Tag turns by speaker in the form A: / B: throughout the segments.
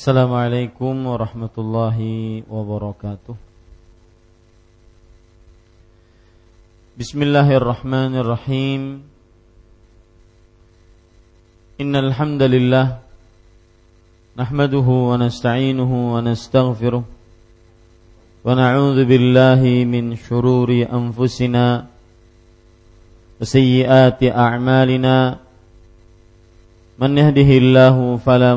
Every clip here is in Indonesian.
A: Assalamualaikum warahmatullahi wabarakatuh. Bismillahirrahmanirrahim. Innal alhamdulillah. nahmaduhu wa nasta'inuhu wa nastaghfiruh wa na'udzu billahi min shururi anfusina wa sayyiati a'malina. Man yahdihillahu fala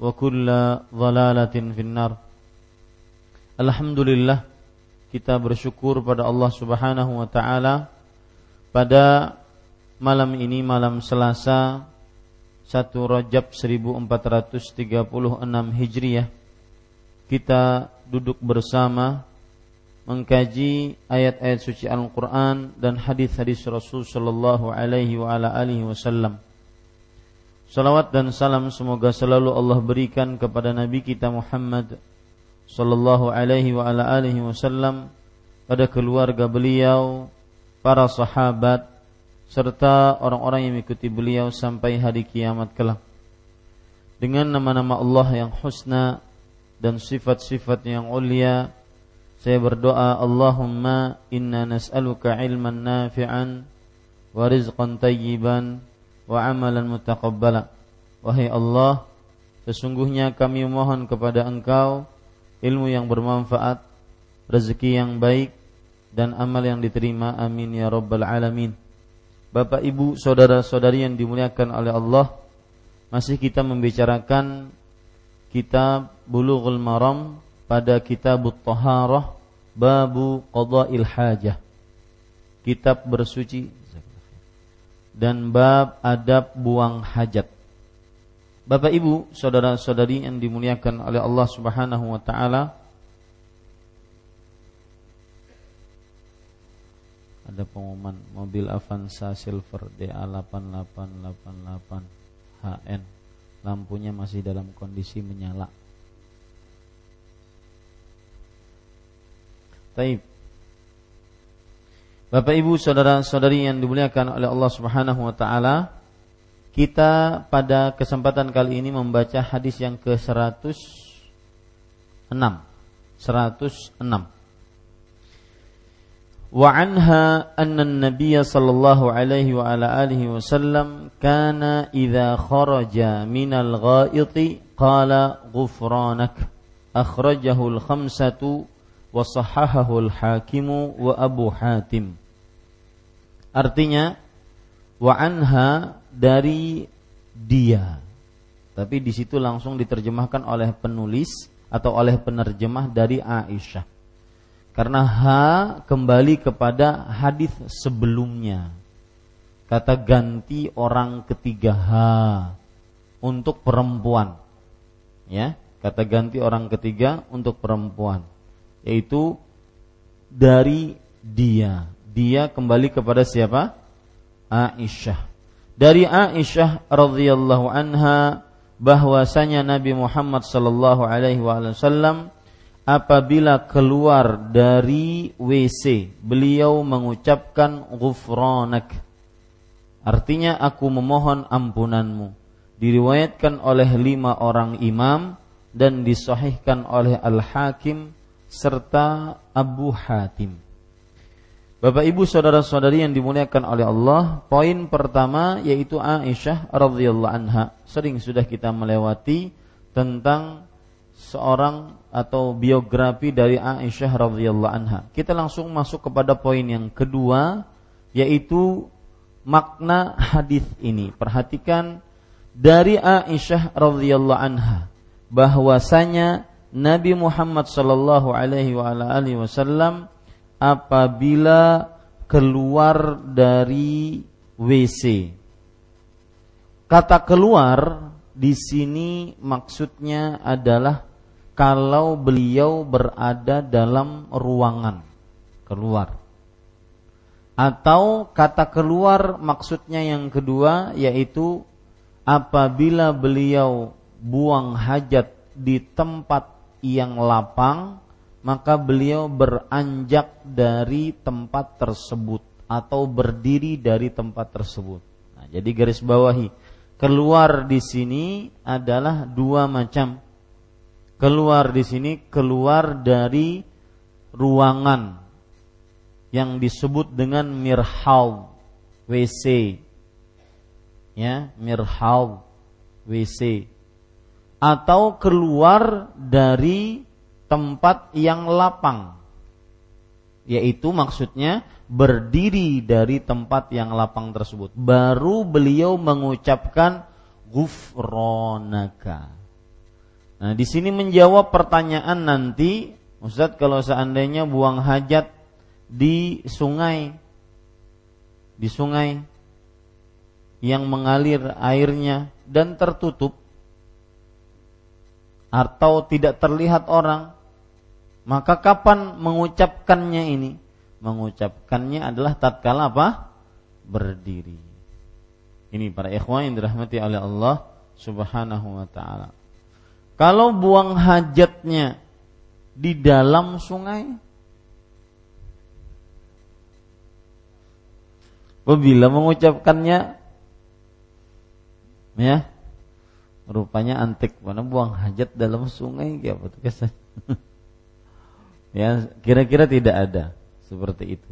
A: بدعة ضلالة wa kulla dhalalatin finnar. Alhamdulillah kita bersyukur pada Allah Subhanahu wa taala pada malam ini malam Selasa 1 Rajab 1436 Hijriah kita duduk bersama mengkaji ayat-ayat suci Al-Qur'an dan hadis-hadis Rasul sallallahu alaihi wa ala alihi wasallam. Salawat dan salam semoga selalu Allah berikan kepada Nabi kita Muhammad sallallahu alaihi wa ala alihi wasallam pada keluarga beliau, para sahabat serta orang-orang yang mengikuti beliau sampai hari kiamat kelak. Dengan nama-nama Allah yang husna dan sifat-sifat yang ulia, saya berdoa Allahumma inna nas'aluka ilman nafi'an wa rizqan tayyiban wa amalan mutaqabbala. Wahai Allah, sesungguhnya kami mohon kepada Engkau ilmu yang bermanfaat, rezeki yang baik dan amal yang diterima. Amin ya rabbal alamin. Bapak Ibu, saudara-saudari yang dimuliakan oleh Allah, masih kita membicarakan kitab Bulughul Maram pada kitab Taharah babu qada'il hajah. Kitab bersuci dan bab adab buang hajat. Bapak Ibu, saudara-saudari yang dimuliakan oleh Allah Subhanahu wa taala, ada pengumuman mobil Avanza Silver DA8888 HN lampunya masih dalam kondisi menyala. Taib. Bapak Ibu saudara-saudari yang dimuliakan oleh Allah Subhanahu wa taala, kita pada kesempatan kali ini membaca hadis yang ke-106. 106. Wa anha anna an-nabiy sallallahu alaihi wa ala alihi wasallam kana idza kharaja minal ghaiti qala ghufranak akhrajahu al-khamsatu wa sahahahu al-hakimu wa Abu Hatim Artinya wa anha dari dia. Tapi di situ langsung diterjemahkan oleh penulis atau oleh penerjemah dari Aisyah. Karena ha kembali kepada hadis sebelumnya. Kata ganti orang ketiga ha untuk perempuan. Ya, kata ganti orang ketiga untuk perempuan yaitu dari dia dia kembali kepada siapa? Aisyah. Dari Aisyah radhiyallahu anha bahwasanya Nabi Muhammad sallallahu alaihi wasallam apabila keluar dari WC beliau mengucapkan ghufranak artinya aku memohon ampunanmu diriwayatkan oleh lima orang imam dan disahihkan oleh Al-Hakim serta Abu Hatim Bapak Ibu saudara-saudari yang dimuliakan oleh Allah, poin pertama yaitu Aisyah radhiyallahu anha. Sering sudah kita melewati tentang seorang atau biografi dari Aisyah radhiyallahu anha. Kita langsung masuk kepada poin yang kedua yaitu makna hadis ini. Perhatikan dari Aisyah radhiyallahu anha bahwasanya Nabi Muhammad sallallahu alaihi wasallam apabila keluar dari WC. Kata keluar di sini maksudnya adalah kalau beliau berada dalam ruangan keluar. Atau kata keluar maksudnya yang kedua yaitu apabila beliau buang hajat di tempat yang lapang maka beliau beranjak dari tempat tersebut atau berdiri dari tempat tersebut. Nah, jadi garis bawahi keluar di sini adalah dua macam. Keluar di sini keluar dari ruangan yang disebut dengan mirhal WC. Ya, mirhal WC. Atau keluar dari tempat yang lapang. Yaitu maksudnya berdiri dari tempat yang lapang tersebut. Baru beliau mengucapkan gufronaka. Nah, di sini menjawab pertanyaan nanti, Ustaz kalau seandainya buang hajat di sungai di sungai yang mengalir airnya dan tertutup atau tidak terlihat orang, maka kapan mengucapkannya ini? mengucapkannya adalah tatkala apa? Berdiri. Ini para ikhwan yang dirahmati oleh Allah Subhanahu wa taala. Kalau buang hajatnya di dalam sungai Apabila mengucapkannya ya rupanya antik mana buang hajat dalam sungai kayak apa tuh kesan ya kira-kira tidak ada seperti itu.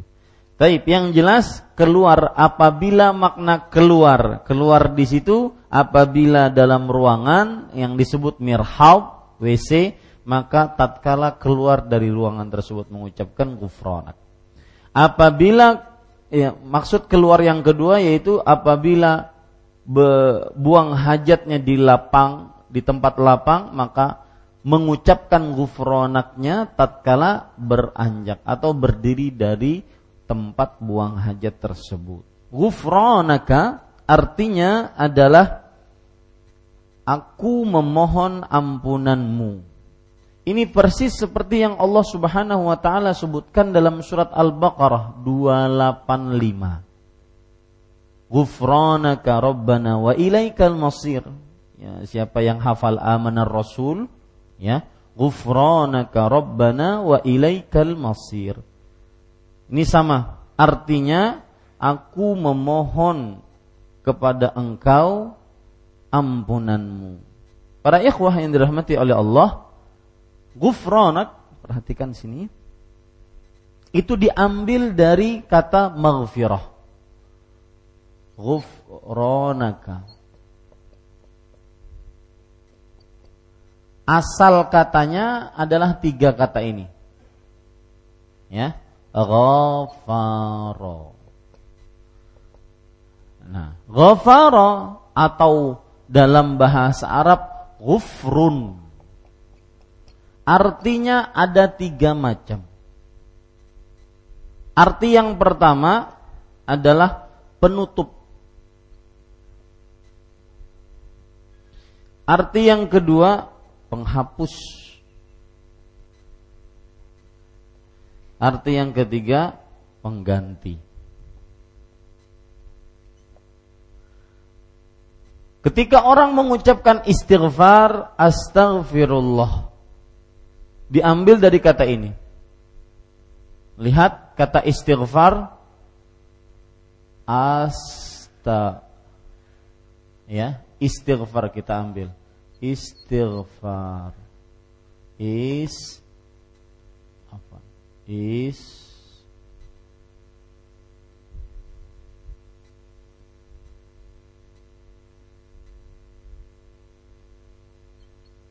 A: Taib yang jelas keluar apabila makna keluar keluar di situ apabila dalam ruangan yang disebut mirhab WC maka tatkala keluar dari ruangan tersebut mengucapkan gufronak. Apabila ya, maksud keluar yang kedua yaitu apabila buang hajatnya di lapang di tempat lapang maka mengucapkan gufronaknya tatkala beranjak atau berdiri dari tempat buang hajat tersebut. Gufronaka artinya adalah aku memohon ampunanmu. Ini persis seperti yang Allah Subhanahu wa taala sebutkan dalam surat Al-Baqarah 285. Gufranaka rabbana wa ilaikal masir. Ya, siapa yang hafal amanar Rasul ya. Ghufranaka rabbana wa ilaikal masir. Ini sama. Artinya aku memohon kepada engkau ampunanmu. Para ikhwah yang dirahmati oleh Allah ghufranak perhatikan sini itu diambil dari kata maghfirah. Ghufranaka asal katanya adalah tiga kata ini. Ya, ghafaro. Nah, ghafaro atau dalam bahasa Arab ghufrun. Artinya ada tiga macam. Arti yang pertama adalah penutup. Arti yang kedua penghapus. Arti yang ketiga, pengganti. Ketika orang mengucapkan istighfar, astaghfirullah. diambil dari kata ini. Lihat kata istighfar asta ya, istighfar kita ambil. Istighfar is apa? Is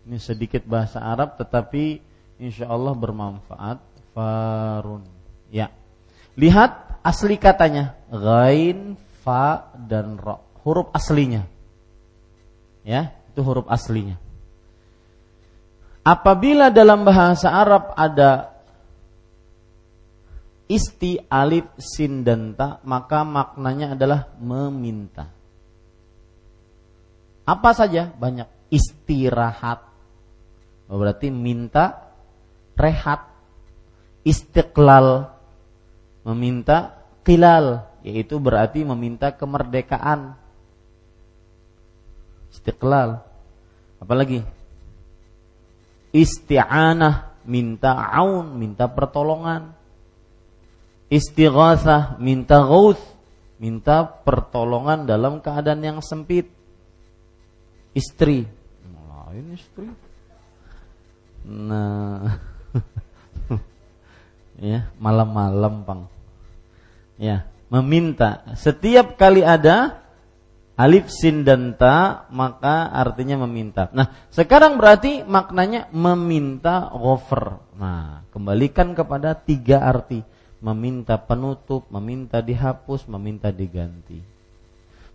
A: Ini sedikit bahasa Arab tetapi insya Allah bermanfaat. Farun. Ya. Lihat asli katanya. Ghain, fa, dan ro. Huruf aslinya. Ya, itu huruf aslinya. Apabila dalam bahasa Arab ada isti alif sin dan ta maka maknanya adalah meminta. Apa saja? Banyak istirahat, Oh, berarti minta rehat, istiqlal, meminta kilal, yaitu berarti meminta kemerdekaan. Istiqlal. Apalagi? Isti'anah, minta aun, minta pertolongan. Istighatsah, minta gauth, minta pertolongan dalam keadaan yang sempit. Istri, lain istri Nah, ya malam-malam pang. Ya, meminta. Setiap kali ada alif sin dan ta maka artinya meminta. Nah, sekarang berarti maknanya meminta ghofer. Nah, kembalikan kepada tiga arti. Meminta penutup, meminta dihapus, meminta diganti.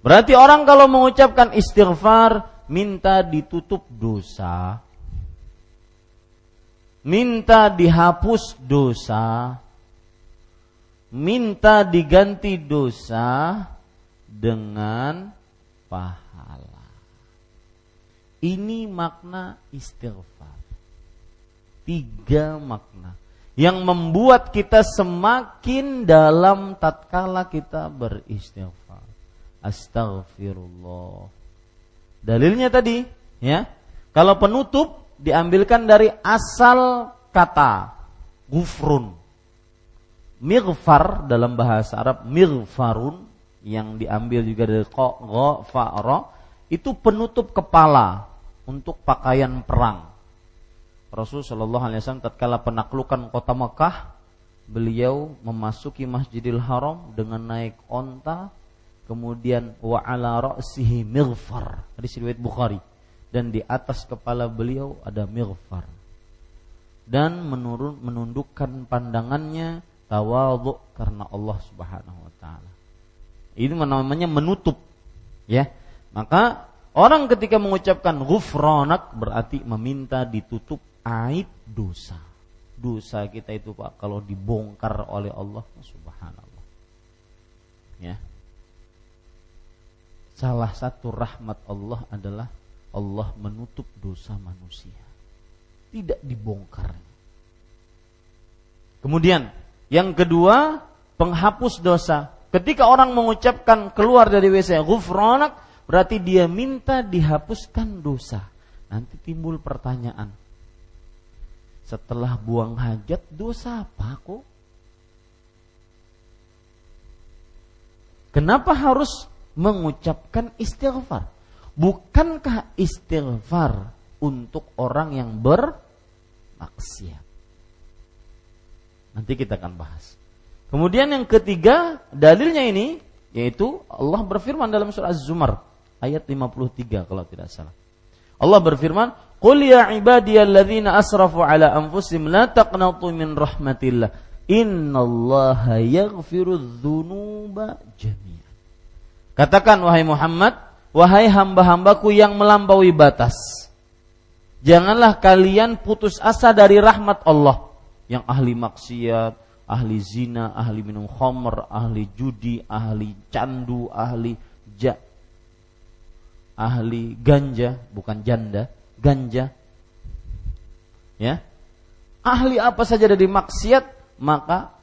A: Berarti orang kalau mengucapkan istighfar, minta ditutup dosa, minta dihapus dosa, minta diganti dosa dengan pahala. Ini makna istighfar. Tiga makna yang membuat kita semakin dalam tatkala kita beristighfar. Astaghfirullah. Dalilnya tadi, ya. Kalau penutup diambilkan dari asal kata gufrun. Mighfar dalam bahasa Arab mighfarun yang diambil juga dari ghafara itu penutup kepala untuk pakaian perang. Rasul Shallallahu Alaihi Wasallam tatkala penaklukan kota Mekah, beliau memasuki Masjidil Haram dengan naik onta, kemudian wa ala ra'sihi mighfar. Hadis riwayat Bukhari dan di atas kepala beliau ada mighfar dan menurun menundukkan pandangannya tawadhu karena Allah Subhanahu wa taala. Ini namanya menutup ya. Maka orang ketika mengucapkan ghufranak berarti meminta ditutup aib dosa. Dosa kita itu Pak kalau dibongkar oleh Allah Subhanallah. Ya. Salah satu rahmat Allah adalah Allah menutup dosa manusia. Tidak dibongkar. Kemudian, yang kedua, penghapus dosa. Ketika orang mengucapkan keluar dari WC, ghufranak, berarti dia minta dihapuskan dosa. Nanti timbul pertanyaan. Setelah buang hajat, dosa apa kok? Kenapa harus mengucapkan istighfar? Bukankah istighfar untuk orang yang bermaksiat? Nanti kita akan bahas. Kemudian yang ketiga, dalilnya ini yaitu Allah berfirman dalam surah Az-Zumar ayat 53 kalau tidak salah. Allah berfirman, "Qul ya ibadiyalladzina asrafu ala anfusihim la taqnatu min rahmatillah. Innallaha yaghfiru dzunuba jami'an." Katakan wahai Muhammad, Wahai hamba-hambaku yang melampaui batas. Janganlah kalian putus asa dari rahmat Allah. Yang ahli maksiat, ahli zina, ahli minum khamr, ahli judi, ahli candu, ahli ja, ahli ganja, bukan janda, ganja. Ya. Ahli apa saja dari maksiat, maka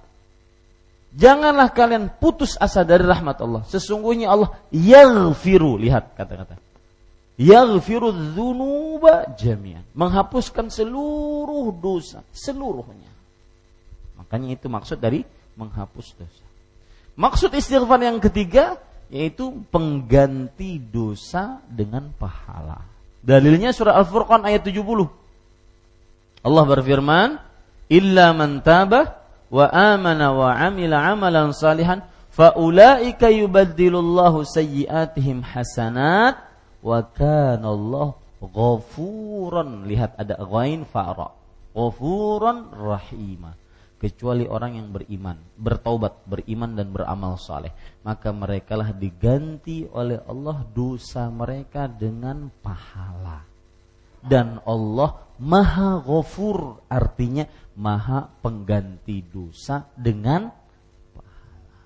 A: Janganlah kalian putus asa dari rahmat Allah. Sesungguhnya Allah yaghfiru. Lihat kata-kata. yaghfiru dzunuba jami'an. Menghapuskan seluruh dosa, seluruhnya. Makanya itu maksud dari menghapus dosa. Maksud istighfar yang ketiga yaitu pengganti dosa dengan pahala. Dalilnya surah Al-Furqan ayat 70. Allah berfirman, "Illa man taba wa amana wa amila amalan salihan faulaika yubaddilullahu sayyiatihim hasanat wa kana Allah ghafuran." Lihat ada ghain fa'ra. Ghafuran rahimah kecuali orang yang beriman, bertaubat, beriman dan beramal saleh. Maka merekalah diganti oleh Allah dosa mereka dengan pahala. Dan Allah Maha Ghafur artinya Maha pengganti dosa dengan pahala.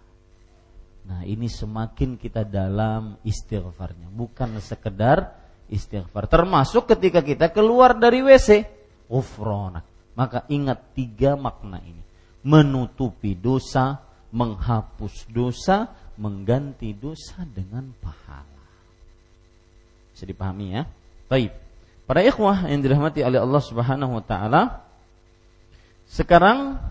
A: Nah, ini semakin kita dalam istighfarnya, bukan sekedar istighfar. Termasuk ketika kita keluar dari WC, ghufranak maka ingat tiga makna ini. Menutupi dosa, menghapus dosa, mengganti dosa dengan pahala. Bisa dipahami ya? Baik. Para ikhwah yang dirahmati oleh Allah Subhanahu wa taala, sekarang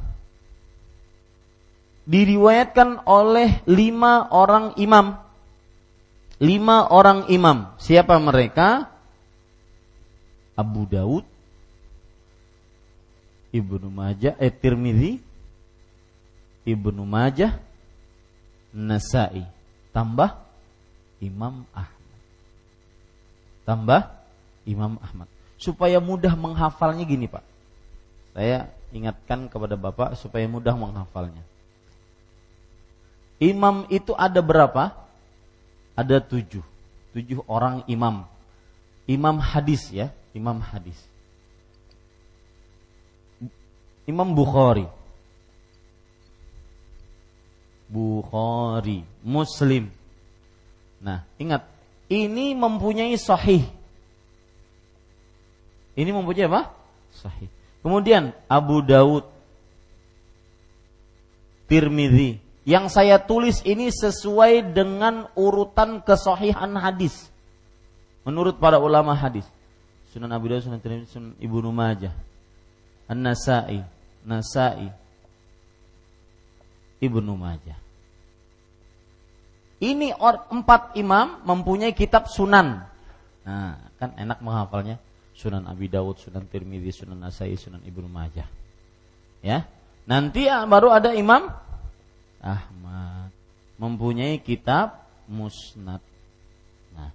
A: diriwayatkan oleh lima orang imam. Lima orang imam. Siapa mereka? Abu Daud, Ibnu Majah, eh Tirmidzi, Ibnu Majah, Nasai, tambah Imam Ahmad. Tambah Imam Ahmad. Supaya mudah menghafalnya gini Pak. Saya ingatkan kepada Bapak supaya mudah menghafalnya. Imam itu ada berapa? Ada tujuh. Tujuh orang imam. Imam hadis ya, imam hadis. Imam Bukhari. Bukhari, Muslim. Nah, ingat, ini mempunyai sahih. Ini mempunyai apa? Sahih. Kemudian Abu Daud, Tirmidzi. Yang saya tulis ini sesuai dengan urutan kesahihan hadis. Menurut para ulama hadis. Sunan Abu Daud, Sunan Tirmidzi, Sunan Ibnu Majah, An-Nasa'i, Nasai, Ibnu Majah. Ini or, empat imam mempunyai kitab sunan. Nah, kan enak menghafalnya. Sunan Abi Dawud, Sunan Tirmidzi, Sunan Nasai, Sunan Ibnu Majah. Ya. Nanti baru ada Imam Ahmad mempunyai kitab Musnad. Nah,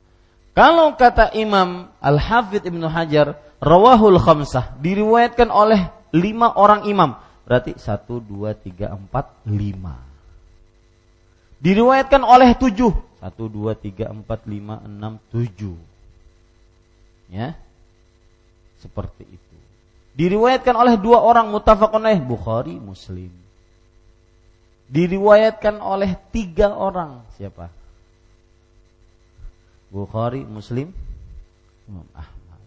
A: kalau kata Imam Al-Hafidh Ibnu Hajar, rawahul khamsah diriwayatkan oleh lima orang imam. Berarti satu, dua, tiga, empat, lima. Diriwayatkan oleh tujuh. Satu, dua, tiga, empat, lima, enam, tujuh. Ya. Seperti itu. Diriwayatkan oleh dua orang mutafakun oleh Bukhari, Muslim. Diriwayatkan oleh tiga orang. Siapa? Bukhari, Muslim, Imam Ahmad.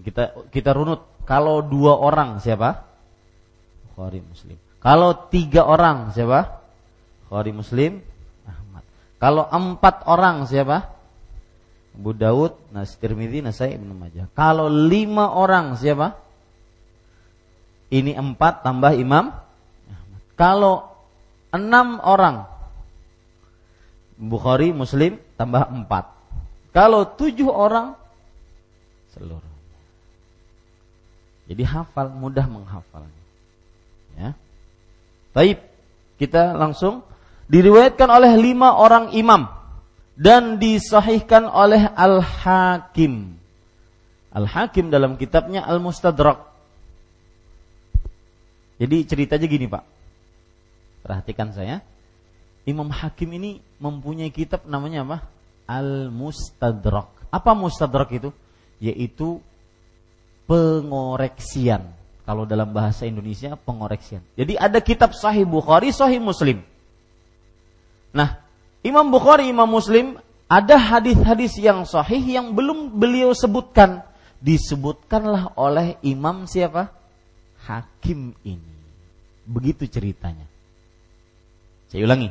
A: Kita kita runut kalau dua orang siapa? Bukhari Muslim. Kalau tiga orang siapa? Bukhari Muslim, Ahmad. Kalau empat orang siapa? Abu Daud, Nas Tirmidzi, Nasai, Ibnu Majah. Kalau lima orang siapa? Ini empat tambah Imam Ahmad. Kalau enam orang Bukhari, Muslim tambah empat. Kalau tujuh orang seluruh. Jadi hafal mudah menghafalnya. Ya. Baik, kita langsung diriwayatkan oleh lima orang imam dan disahihkan oleh Al Hakim. Al Hakim dalam kitabnya Al Mustadrak. Jadi ceritanya gini pak, perhatikan saya. Imam Hakim ini mempunyai kitab namanya apa? Al Mustadrak. Apa Mustadrak itu? Yaitu pengoreksian. Kalau dalam bahasa Indonesia pengoreksian. Jadi ada kitab Sahih Bukhari, Sahih Muslim. Nah, Imam Bukhari, Imam Muslim ada hadis-hadis yang sahih yang belum beliau sebutkan. Disebutkanlah oleh Imam siapa? Hakim ini. Begitu ceritanya. Saya ulangi.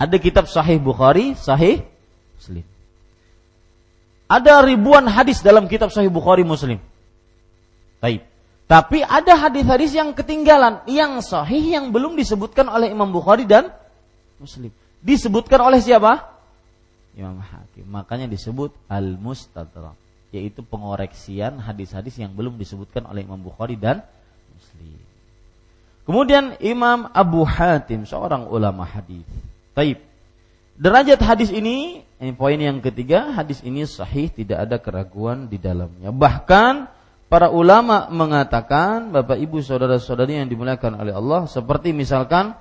A: Ada kitab Sahih Bukhari, Sahih Muslim. Ada ribuan hadis dalam kitab Sahih Bukhari Muslim. Baik. Tapi ada hadis-hadis yang ketinggalan, yang sahih yang belum disebutkan oleh Imam Bukhari dan Muslim. Disebutkan oleh siapa? Imam Hakim. Makanya disebut al-mustadrak, yaitu pengoreksian hadis-hadis yang belum disebutkan oleh Imam Bukhari dan Muslim. Kemudian Imam Abu Hatim, seorang ulama hadis. Taib. Derajat hadis ini, ini poin yang ketiga, hadis ini sahih, tidak ada keraguan di dalamnya. Bahkan para ulama mengatakan, Bapak Ibu saudara-saudari yang dimuliakan oleh Allah, seperti misalkan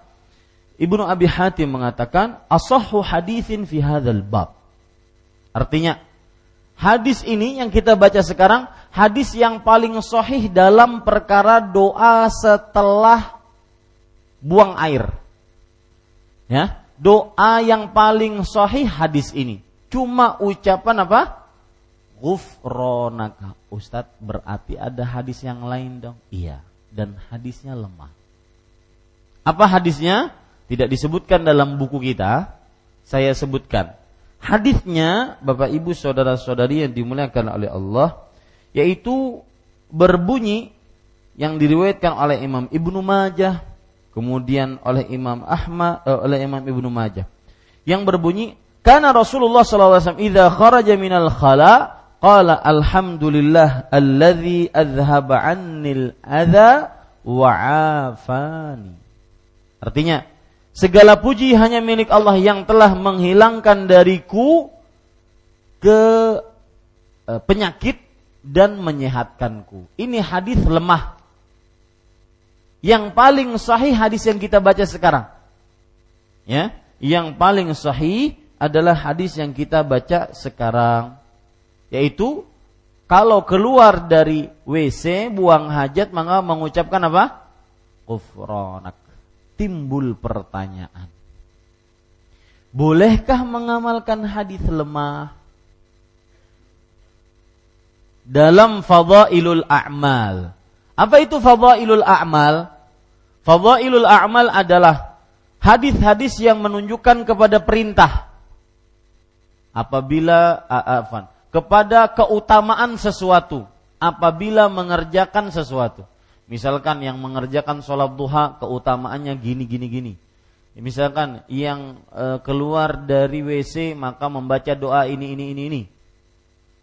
A: Ibnu Abi Hatim mengatakan, "Asahhu hadithin fi hadzal bab." Artinya, hadis ini yang kita baca sekarang hadis yang paling sahih dalam perkara doa setelah buang air. Ya, doa yang paling sahih hadis ini. Cuma ucapan apa? Gufronaka. Ustadz berarti ada hadis yang lain dong? Iya. Dan hadisnya lemah. Apa hadisnya? Tidak disebutkan dalam buku kita. Saya sebutkan. Hadisnya Bapak Ibu saudara-saudari yang dimuliakan oleh Allah yaitu berbunyi yang diriwayatkan oleh Imam Ibnu Majah kemudian oleh Imam Ahmad uh, oleh Imam Ibnu Majah yang berbunyi karena Rasulullah SAW idza kharaja minal khala Qala alhamdulillah alladhi adhaba annil adha wa afani. Artinya, segala puji hanya milik Allah yang telah menghilangkan dariku ke e, penyakit dan menyehatkanku. Ini hadis lemah. Yang paling sahih hadis yang kita baca sekarang. Ya, yang paling sahih adalah hadis yang kita baca sekarang yaitu kalau keluar dari WC buang hajat maka mengucapkan apa? Kufronak. Timbul pertanyaan. Bolehkah mengamalkan hadis lemah dalam fadailul a'mal? Apa itu fadailul a'mal? Fadailul a'mal adalah hadis-hadis yang menunjukkan kepada perintah. Apabila afan, kepada keutamaan sesuatu apabila mengerjakan sesuatu. Misalkan yang mengerjakan sholat duha keutamaannya gini gini gini. Misalkan yang e, keluar dari WC maka membaca doa ini ini ini ini.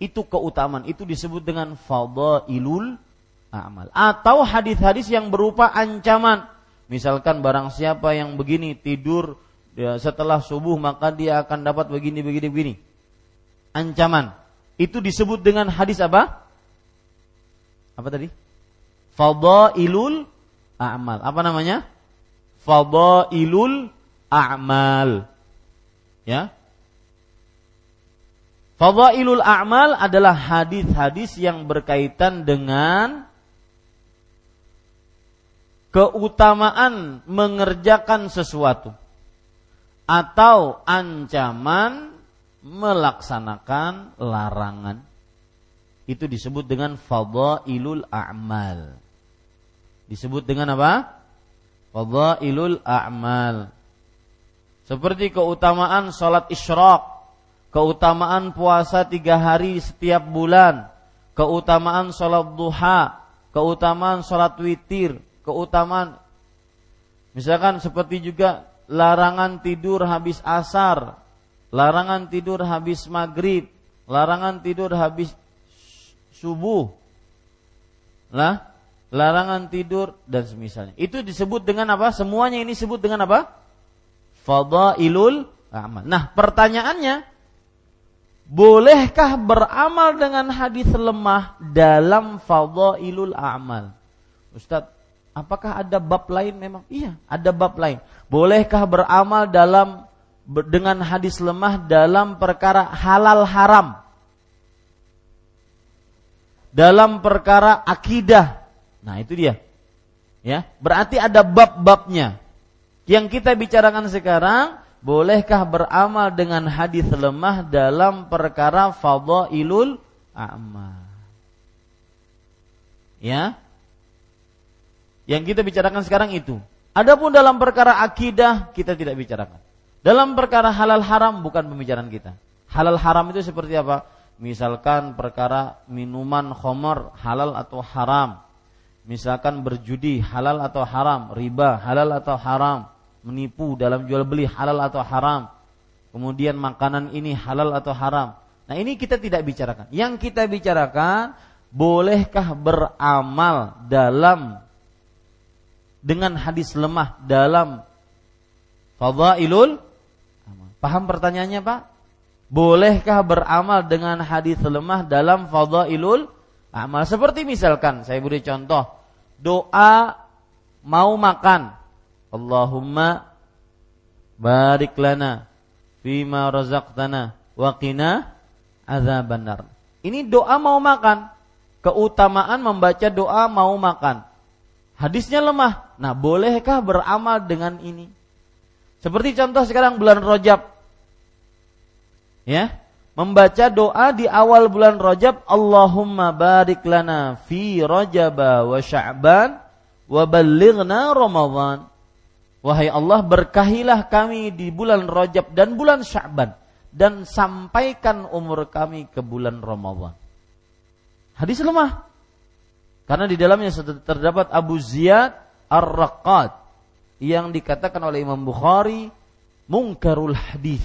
A: Itu keutamaan, itu disebut dengan fadailul amal. Atau hadis-hadis yang berupa ancaman. Misalkan barang siapa yang begini tidur ya, setelah subuh maka dia akan dapat begini begini begini. Ancaman itu disebut dengan hadis apa? Apa tadi? Fadailul a'mal. Apa namanya? Fadailul a'mal. Ya. Fadailul a'mal adalah hadis-hadis yang berkaitan dengan keutamaan mengerjakan sesuatu atau ancaman melaksanakan larangan itu disebut dengan fadailul a'mal. Disebut dengan apa? Fadailul a'mal. Seperti keutamaan salat isyraq, keutamaan puasa tiga hari setiap bulan, keutamaan salat duha, keutamaan salat witir, keutamaan misalkan seperti juga larangan tidur habis asar, larangan tidur habis maghrib, larangan tidur habis subuh, lah, larangan tidur dan semisalnya. Itu disebut dengan apa? Semuanya ini disebut dengan apa? Fadailul amal. Nah, pertanyaannya, bolehkah beramal dengan hadis lemah dalam fadailul amal? Ustaz, apakah ada bab lain memang? Iya, ada bab lain. Bolehkah beramal dalam dengan hadis lemah dalam perkara halal haram. Dalam perkara akidah. Nah, itu dia. Ya, berarti ada bab-babnya. Yang kita bicarakan sekarang, bolehkah beramal dengan hadis lemah dalam perkara fadailul amal? Ya. Yang kita bicarakan sekarang itu. Adapun dalam perkara akidah kita tidak bicarakan. Dalam perkara halal haram bukan pembicaraan kita. Halal haram itu seperti apa? misalkan perkara minuman khamar halal atau haram, misalkan berjudi halal atau haram, riba halal atau haram, menipu dalam jual beli halal atau haram, kemudian makanan ini halal atau haram. Nah ini kita tidak bicarakan. Yang kita bicarakan bolehkah beramal dalam dengan hadis lemah dalam fadailul Paham pertanyaannya Pak? Bolehkah beramal dengan hadis lemah dalam fadailul amal? Seperti misalkan saya beri contoh, doa mau makan. Allahumma barik lana fima razaqtana wa qina adzabannar. Ini doa mau makan. Keutamaan membaca doa mau makan. Hadisnya lemah. Nah, bolehkah beramal dengan ini? Seperti contoh sekarang bulan Rojab ya membaca doa di awal bulan Rajab Allahumma barik lana fi Rajab wa Sya'ban wa ballighna Ramadan Wahai Allah berkahilah kami di bulan Rajab dan bulan Sya'ban dan sampaikan umur kami ke bulan Ramadan. Hadis lemah. Karena di dalamnya terdapat Abu Ziyad Ar-Raqqad yang dikatakan oleh Imam Bukhari mungkarul hadis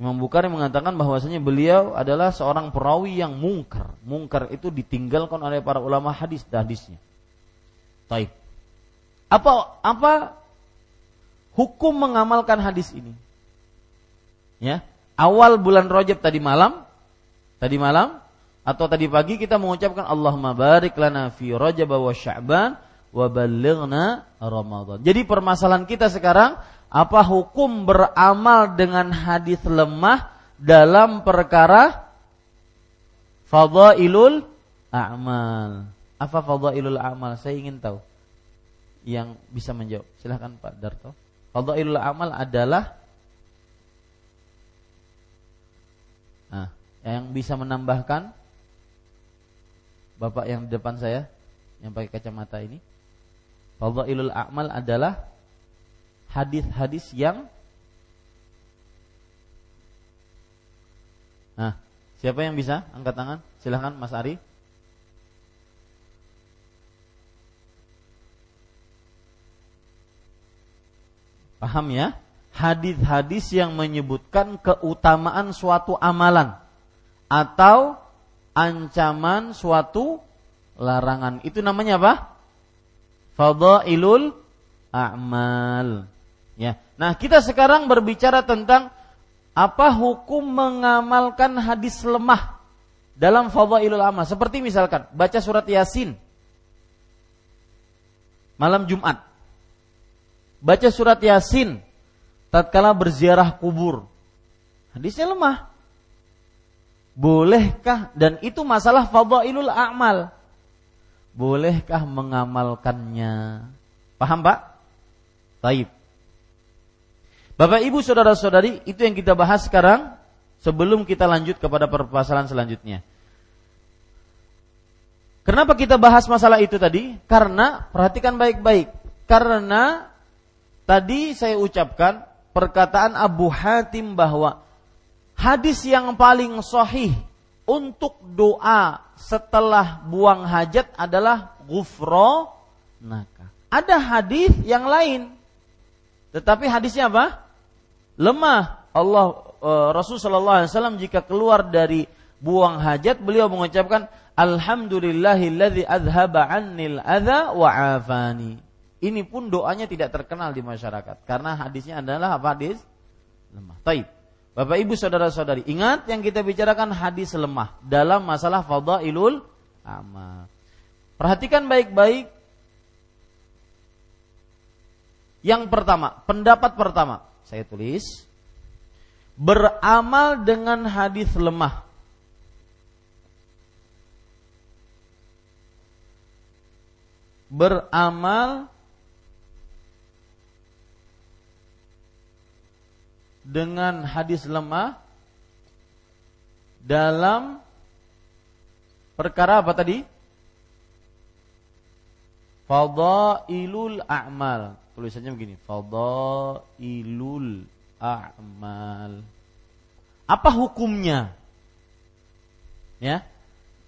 A: Imam Bukhari mengatakan bahwasanya beliau adalah seorang perawi yang mungkar. Mungkar itu ditinggalkan oleh para ulama hadis hadisnya. Taib. Apa apa hukum mengamalkan hadis ini? Ya, awal bulan Rajab tadi malam, tadi malam atau tadi pagi kita mengucapkan Allahumma barik lana fi Rajab wa Sya'ban wa ballighna Ramadan. Jadi permasalahan kita sekarang apa hukum beramal dengan hadis lemah dalam perkara fadailul a'mal. Apa fadailul a'mal? Saya ingin tahu. Yang bisa menjawab. Silahkan Pak Darto. Fadailul a'mal adalah Nah, yang bisa menambahkan Bapak yang di depan saya yang pakai kacamata ini. Fadailul a'mal adalah hadis-hadis yang Nah, siapa yang bisa angkat tangan? Silahkan Mas Ari. Paham ya? Hadis-hadis yang menyebutkan keutamaan suatu amalan atau ancaman suatu larangan. Itu namanya apa? Fadailul a'mal. Ya. Nah, kita sekarang berbicara tentang apa hukum mengamalkan hadis lemah dalam fadhailul amal. Seperti misalkan baca surat Yasin malam Jumat. Baca surat Yasin tatkala berziarah kubur. Hadisnya lemah. Bolehkah dan itu masalah fadhailul amal. Bolehkah mengamalkannya? Paham, Pak? Taib. Bapak Ibu saudara-saudari, itu yang kita bahas sekarang sebelum kita lanjut kepada permasalahan selanjutnya. Kenapa kita bahas masalah itu tadi? Karena perhatikan baik-baik. Karena tadi saya ucapkan perkataan Abu Hatim bahwa hadis yang paling sahih untuk doa setelah buang hajat adalah gufro naka. Ada hadis yang lain. Tetapi hadisnya apa? Lemah Allah e, Rasul Shallallahu Alaihi Wasallam jika keluar dari buang hajat beliau mengucapkan Alhamdulillahilladzi adhaba annil adha wa afani. Ini pun doanya tidak terkenal di masyarakat karena hadisnya adalah hadis lemah. Taib. Bapak Ibu saudara-saudari, ingat yang kita bicarakan hadis lemah dalam masalah fadailul amal. Perhatikan baik-baik yang pertama, pendapat pertama saya tulis beramal dengan hadis lemah beramal dengan hadis lemah dalam perkara apa tadi? Fadailul a'mal tulisannya begini fadailul a'mal apa hukumnya Ya.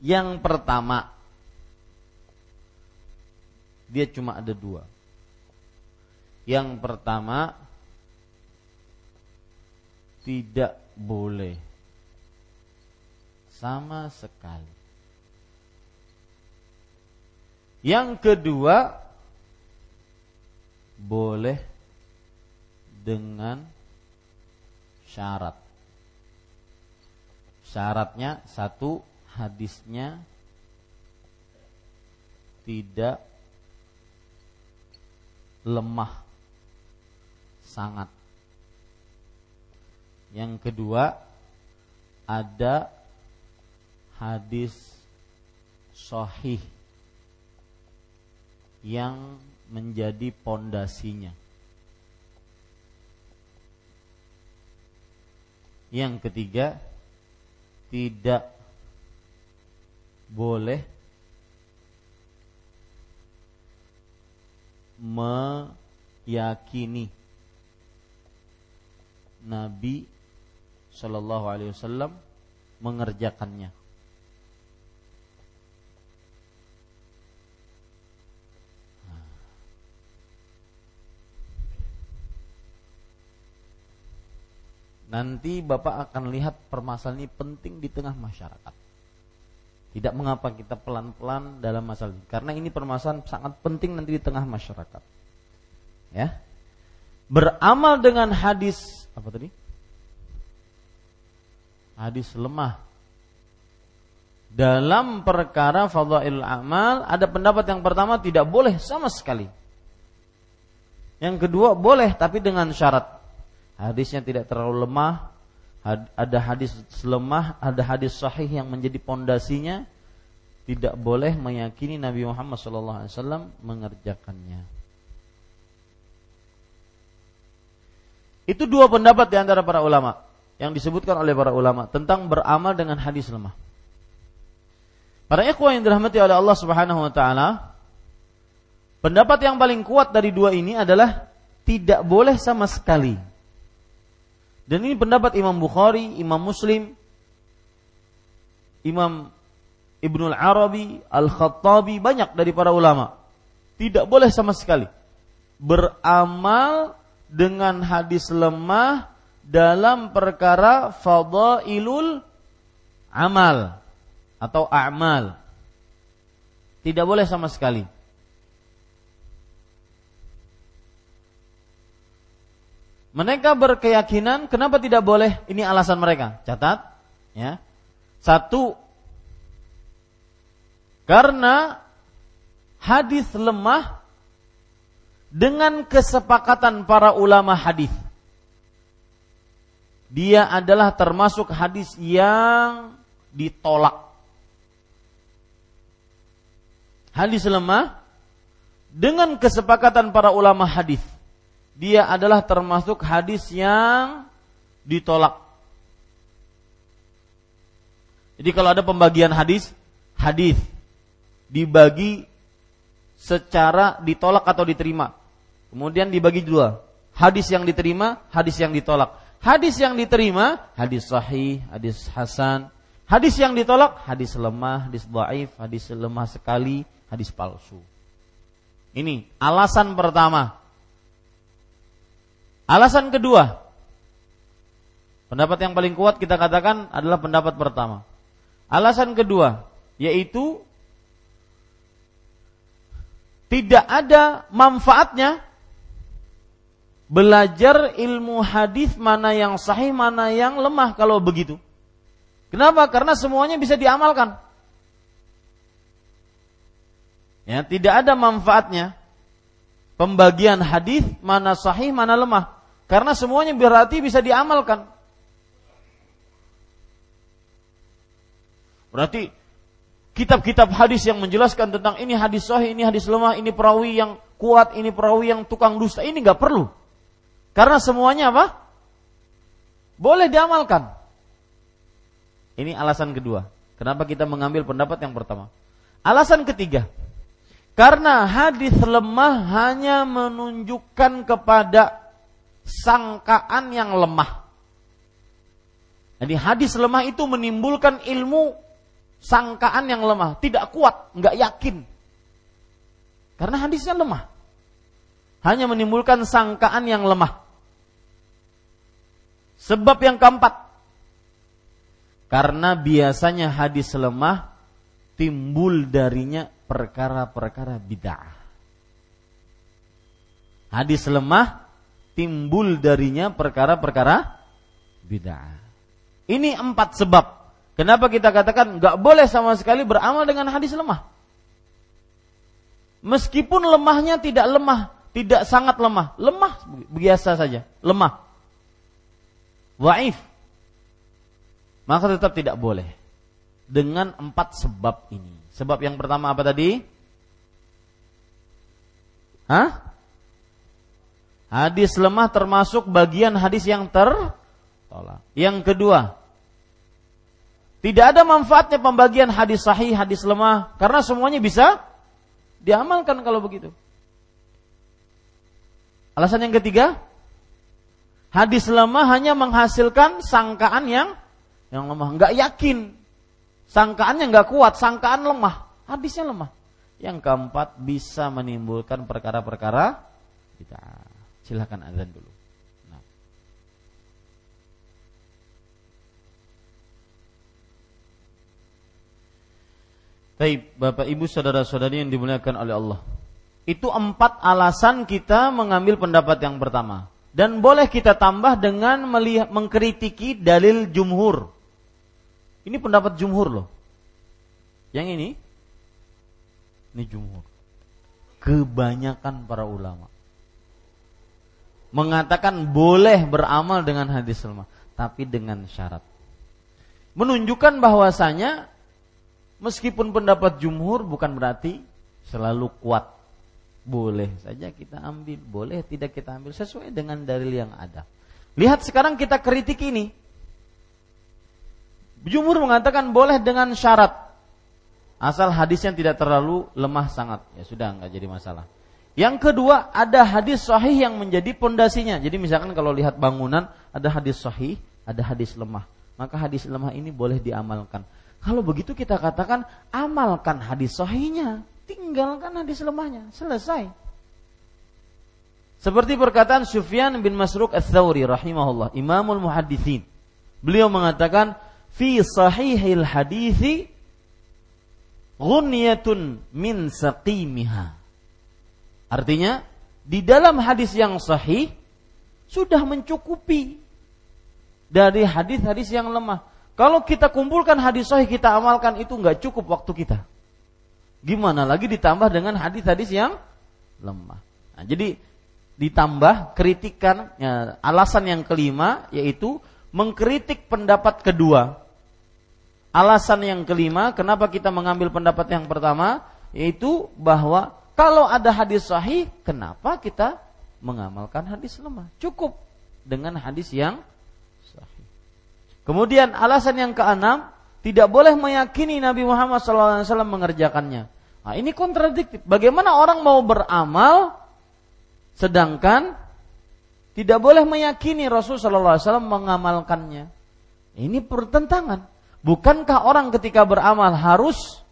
A: Yang pertama dia cuma ada dua. Yang pertama tidak boleh sama sekali. Yang kedua boleh dengan syarat. Syaratnya satu hadisnya tidak lemah sangat. Yang kedua ada hadis sahih yang menjadi pondasinya. Yang ketiga tidak boleh meyakini Nabi Shallallahu Alaihi Wasallam mengerjakannya. Nanti Bapak akan lihat permasalahan ini penting di tengah masyarakat. Tidak mengapa kita pelan-pelan dalam masalah ini karena ini permasalahan sangat penting nanti di tengah masyarakat. Ya. Beramal dengan hadis apa tadi? Hadis lemah. Dalam perkara fadhail amal ada pendapat yang pertama tidak boleh sama sekali. Yang kedua boleh tapi dengan syarat hadisnya tidak terlalu lemah, ada hadis lemah, ada hadis sahih yang menjadi pondasinya, tidak boleh meyakini Nabi Muhammad SAW mengerjakannya. Itu dua pendapat di antara para ulama yang disebutkan oleh para ulama tentang beramal dengan hadis lemah. Para ikhwah yang dirahmati oleh Allah Subhanahu wa taala, pendapat yang paling kuat dari dua ini adalah tidak boleh sama sekali dan ini pendapat Imam Bukhari, Imam Muslim, Imam Ibnul Arabi, Al-Khattabi, banyak dari para ulama. Tidak boleh sama sekali beramal dengan hadis lemah dalam perkara fadailul amal atau a'mal. Tidak boleh sama sekali. Mereka berkeyakinan kenapa tidak boleh? Ini alasan mereka. Catat, ya. Satu, karena hadis lemah dengan kesepakatan para ulama hadis. Dia adalah termasuk hadis yang ditolak. Hadis lemah dengan kesepakatan para ulama hadis dia adalah termasuk hadis yang ditolak. Jadi kalau ada pembagian hadis, hadis dibagi secara ditolak atau diterima. Kemudian dibagi dua. Hadis yang diterima, hadis yang ditolak. Hadis yang diterima, hadis sahih, hadis hasan. Hadis yang ditolak, hadis lemah, hadis dhaif, hadis lemah sekali, hadis palsu. Ini alasan pertama Alasan kedua, pendapat yang paling kuat kita katakan adalah pendapat pertama. Alasan kedua, yaitu tidak ada manfaatnya belajar ilmu hadis mana yang sahih, mana yang lemah kalau begitu. Kenapa? Karena semuanya bisa diamalkan. Ya, tidak ada manfaatnya pembagian hadis mana sahih mana lemah karena semuanya berarti bisa diamalkan. Berarti kitab-kitab hadis yang menjelaskan tentang ini hadis sahih ini hadis lemah ini perawi yang kuat ini perawi yang tukang dusta ini nggak perlu. Karena semuanya apa? Boleh diamalkan. Ini alasan kedua. Kenapa kita mengambil pendapat yang pertama? Alasan ketiga. Karena hadis lemah hanya menunjukkan kepada sangkaan yang lemah. Jadi hadis lemah itu menimbulkan ilmu sangkaan yang lemah, tidak kuat, nggak yakin. Karena hadisnya lemah. Hanya menimbulkan sangkaan yang lemah. Sebab yang keempat, karena biasanya hadis lemah timbul darinya perkara-perkara bid'ah. Hadis lemah timbul darinya perkara-perkara bid'ah. Ini empat sebab. Kenapa kita katakan nggak boleh sama sekali beramal dengan hadis lemah? Meskipun lemahnya tidak lemah, tidak sangat lemah, lemah biasa saja, lemah. Waif. Maka tetap tidak boleh. Dengan empat sebab ini. Sebab yang pertama apa tadi? Hah? Hadis lemah termasuk bagian hadis yang tertolak. Yang kedua, tidak ada manfaatnya pembagian hadis sahih, hadis lemah karena semuanya bisa diamalkan kalau begitu. Alasan yang ketiga, hadis lemah hanya menghasilkan sangkaan yang yang lemah, nggak yakin. Sangkaannya nggak kuat, sangkaan lemah, hadisnya lemah. Yang keempat bisa menimbulkan perkara-perkara kita. Silahkan azan dulu. Nah. Baik, Bapak Ibu saudara-saudari yang dimuliakan oleh Allah. Itu empat alasan kita mengambil pendapat yang pertama. Dan boleh kita tambah dengan melihat, mengkritiki dalil jumhur. Ini pendapat jumhur loh. Yang ini, ini jumhur. Kebanyakan para ulama mengatakan boleh beramal dengan hadis lemah, tapi dengan syarat. Menunjukkan bahwasanya meskipun pendapat jumhur bukan berarti selalu kuat. Boleh saja kita ambil, boleh tidak kita ambil sesuai dengan dalil yang ada. Lihat sekarang kita kritik ini. Jumhur mengatakan boleh dengan syarat. Asal hadisnya tidak terlalu lemah sangat. Ya sudah, nggak jadi masalah. Yang kedua, ada hadis sahih yang menjadi pondasinya. Jadi misalkan kalau lihat bangunan, ada hadis sahih, ada hadis lemah. Maka hadis lemah ini boleh diamalkan. Kalau begitu kita katakan, amalkan hadis sahihnya, tinggalkan hadis lemahnya, selesai. Seperti perkataan Sufyan bin Masruk Ats-Tsauri rahimahullah, Imamul Muhadditsin. Beliau mengatakan, "Fi sahihil hadithi ghunyatun min saqimiha." Artinya di dalam hadis yang sahih sudah mencukupi dari hadis-hadis yang lemah. Kalau kita kumpulkan hadis sahih kita amalkan itu nggak cukup waktu kita. Gimana lagi ditambah dengan hadis-hadis yang lemah. Nah, jadi ditambah kritikan ya, alasan yang kelima yaitu mengkritik pendapat kedua. Alasan yang kelima kenapa kita mengambil pendapat yang pertama yaitu bahwa kalau ada hadis sahih, kenapa kita mengamalkan hadis lemah? Cukup dengan hadis yang sahih. Kemudian alasan yang keenam, tidak boleh meyakini Nabi Muhammad SAW mengerjakannya. Nah, ini kontradiktif. Bagaimana orang mau beramal sedangkan tidak boleh meyakini Rasul SAW mengamalkannya? Ini pertentangan. Bukankah orang ketika beramal harus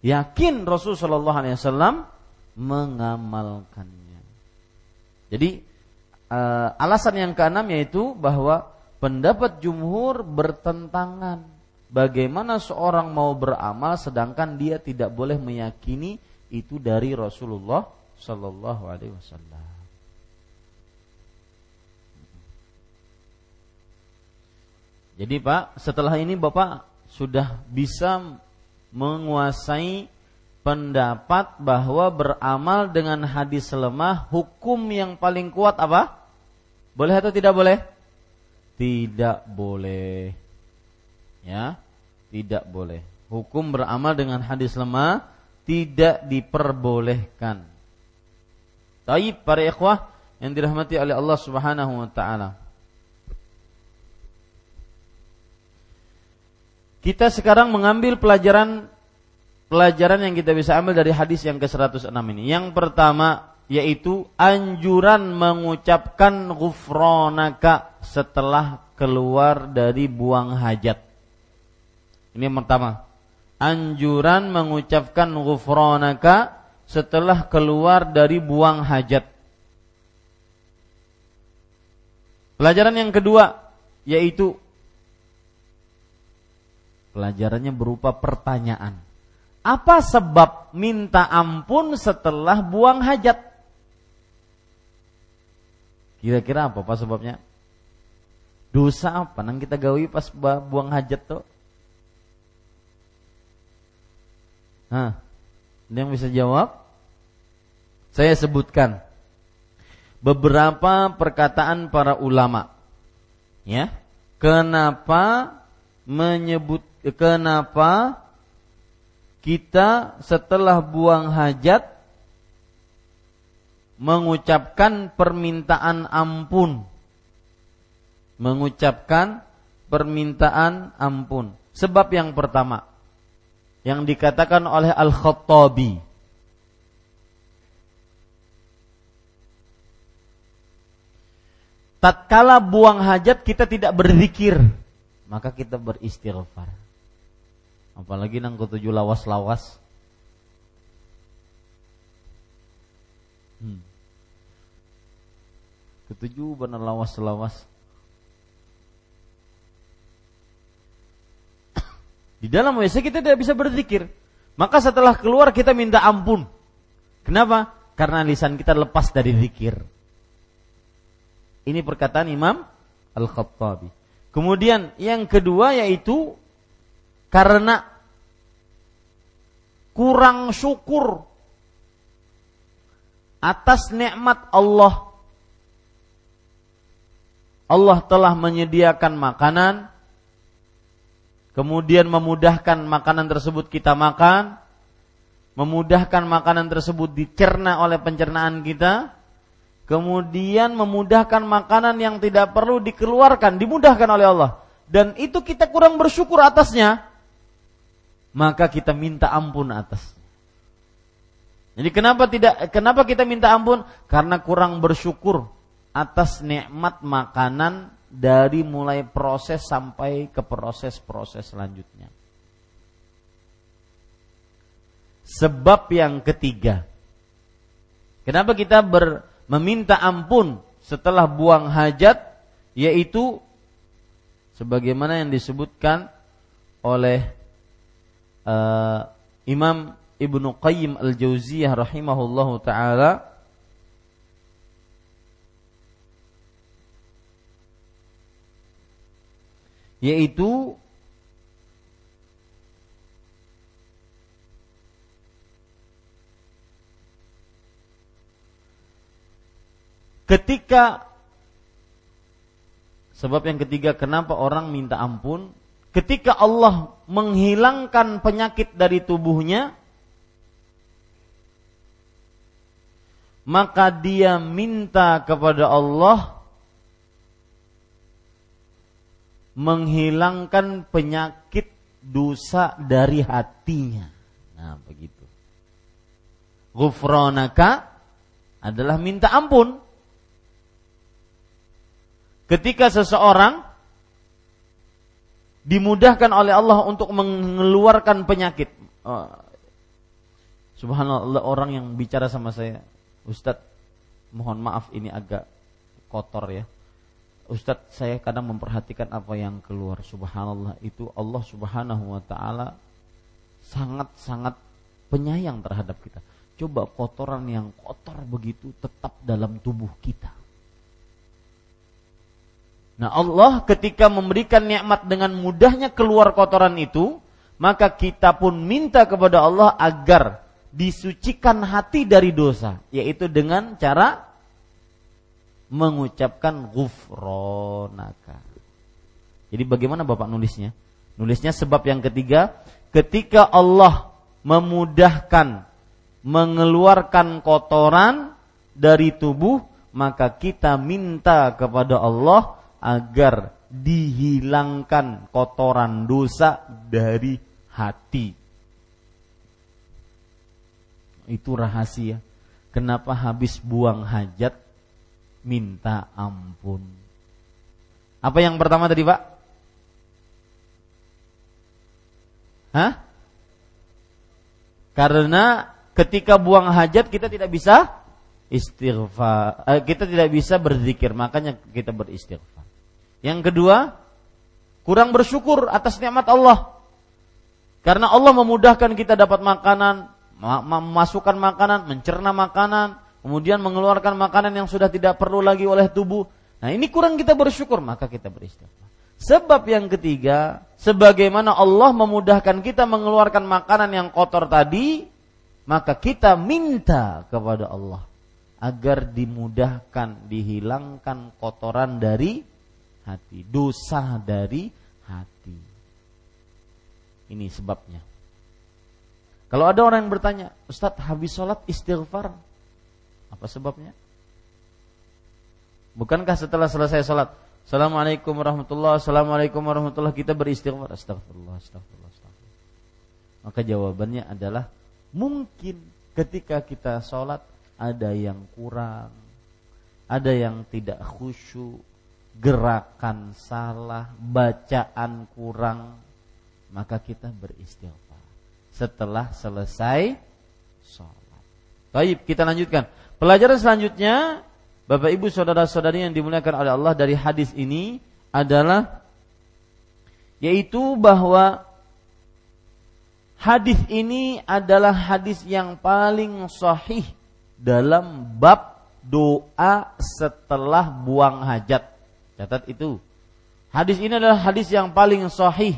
A: yakin Rasul Shallallahu Alaihi Wasallam mengamalkannya. Jadi uh, alasan yang keenam yaitu bahwa pendapat jumhur bertentangan. Bagaimana seorang mau beramal sedangkan dia tidak boleh meyakini itu dari Rasulullah Shallallahu Alaihi Wasallam. Jadi Pak, setelah ini Bapak sudah bisa menguasai pendapat bahwa beramal dengan hadis lemah hukum yang paling kuat apa? Boleh atau tidak boleh? Tidak boleh. Ya, tidak boleh. Hukum beramal dengan hadis lemah tidak diperbolehkan. Taib para ikhwah yang dirahmati oleh Allah Subhanahu wa taala. Kita sekarang mengambil pelajaran pelajaran yang kita bisa ambil dari hadis yang ke-106 ini. Yang pertama yaitu anjuran mengucapkan ghufranaka setelah keluar dari buang hajat. Ini yang pertama. anjuran mengucapkan ghufranaka setelah keluar dari buang hajat. Pelajaran yang kedua yaitu pelajarannya berupa pertanyaan. Apa sebab minta ampun setelah buang hajat? Kira-kira apa pak sebabnya? Dosa apa nang kita gawi pas buang hajat tuh? Hah, ada yang bisa jawab? Saya sebutkan beberapa perkataan para ulama. Ya, kenapa menyebut kenapa kita setelah buang hajat mengucapkan permintaan ampun. Mengucapkan permintaan ampun. Sebab yang pertama, yang dikatakan oleh Al-Khattabi tatkala buang hajat kita tidak berzikir maka kita beristighfar apalagi nang ketujuh lawas-lawas hmm. ketujuh benar lawas-lawas Di dalam WC kita tidak bisa berzikir. Maka setelah keluar kita minta ampun. Kenapa? Karena lisan kita lepas dari zikir. Ini perkataan Imam Al-Khattabi. Kemudian yang kedua yaitu karena kurang syukur atas nikmat Allah. Allah telah menyediakan makanan, kemudian memudahkan makanan tersebut kita makan, memudahkan makanan tersebut dicerna oleh pencernaan kita, kemudian memudahkan makanan yang tidak perlu dikeluarkan, dimudahkan oleh Allah. Dan itu kita kurang bersyukur atasnya, maka kita minta ampun atas. Jadi kenapa tidak kenapa kita minta ampun? Karena kurang bersyukur atas nikmat makanan dari mulai proses sampai ke proses-proses selanjutnya. Sebab yang ketiga, kenapa kita ber, meminta ampun setelah buang hajat, yaitu sebagaimana yang disebutkan oleh uh, Imam Ibnu Qayyim al-Jauziyah rahimahullahu taala yaitu ketika sebab yang ketiga kenapa orang minta ampun ketika Allah menghilangkan penyakit dari tubuhnya maka dia minta kepada Allah menghilangkan penyakit dosa dari hatinya. Nah, begitu. Gufronaka adalah minta ampun. Ketika seseorang dimudahkan oleh Allah untuk mengeluarkan penyakit. Oh, subhanallah orang yang bicara sama saya, Ustadz, mohon maaf ini agak kotor ya. Ustadz saya kadang memperhatikan apa yang keluar. Subhanallah itu Allah subhanahu wa ta'ala Sangat-sangat penyayang terhadap kita. Coba kotoran yang kotor begitu tetap dalam tubuh kita Nah Allah ketika memberikan nikmat dengan mudahnya keluar kotoran itu Maka kita pun minta kepada Allah agar disucikan hati dari dosa Yaitu dengan cara mengucapkan ghufronaka. Jadi bagaimana Bapak nulisnya? Nulisnya sebab yang ketiga, ketika Allah memudahkan mengeluarkan kotoran dari tubuh, maka kita minta kepada Allah agar dihilangkan kotoran dosa dari hati. Itu rahasia. Kenapa habis buang hajat minta ampun. Apa yang pertama tadi, Pak? Hah? Karena ketika buang hajat kita tidak bisa istighfar, eh, kita tidak bisa berzikir, makanya kita beristighfar. Yang kedua, kurang bersyukur atas nikmat Allah. Karena Allah memudahkan kita dapat makanan, memasukkan makanan, mencerna makanan, kemudian mengeluarkan makanan yang sudah tidak perlu lagi oleh tubuh. Nah, ini kurang kita bersyukur, maka kita beristighfar. Sebab yang ketiga, sebagaimana Allah memudahkan kita mengeluarkan makanan yang kotor tadi, maka kita minta kepada Allah agar dimudahkan, dihilangkan kotoran dari hati, dosa dari hati. Ini sebabnya. Kalau ada orang yang bertanya, Ustadz habis sholat istighfar, apa sebabnya? Bukankah setelah selesai sholat, Assalamualaikum warahmatullahi Assalamualaikum warahmatullahi Kita beristighfar Astagfirullah, astagfirullah, astagfirullah Maka jawabannya adalah Mungkin ketika kita sholat Ada yang kurang Ada yang tidak khusyuk Gerakan salah Bacaan kurang Maka kita beristighfar. Setelah selesai sholat. Baik, kita lanjutkan. Pelajaran selanjutnya Bapak Ibu saudara-saudari yang dimuliakan oleh Allah dari hadis ini adalah yaitu bahwa hadis ini adalah hadis yang paling sahih dalam bab doa setelah buang hajat. Catat itu. Hadis ini adalah hadis yang paling sahih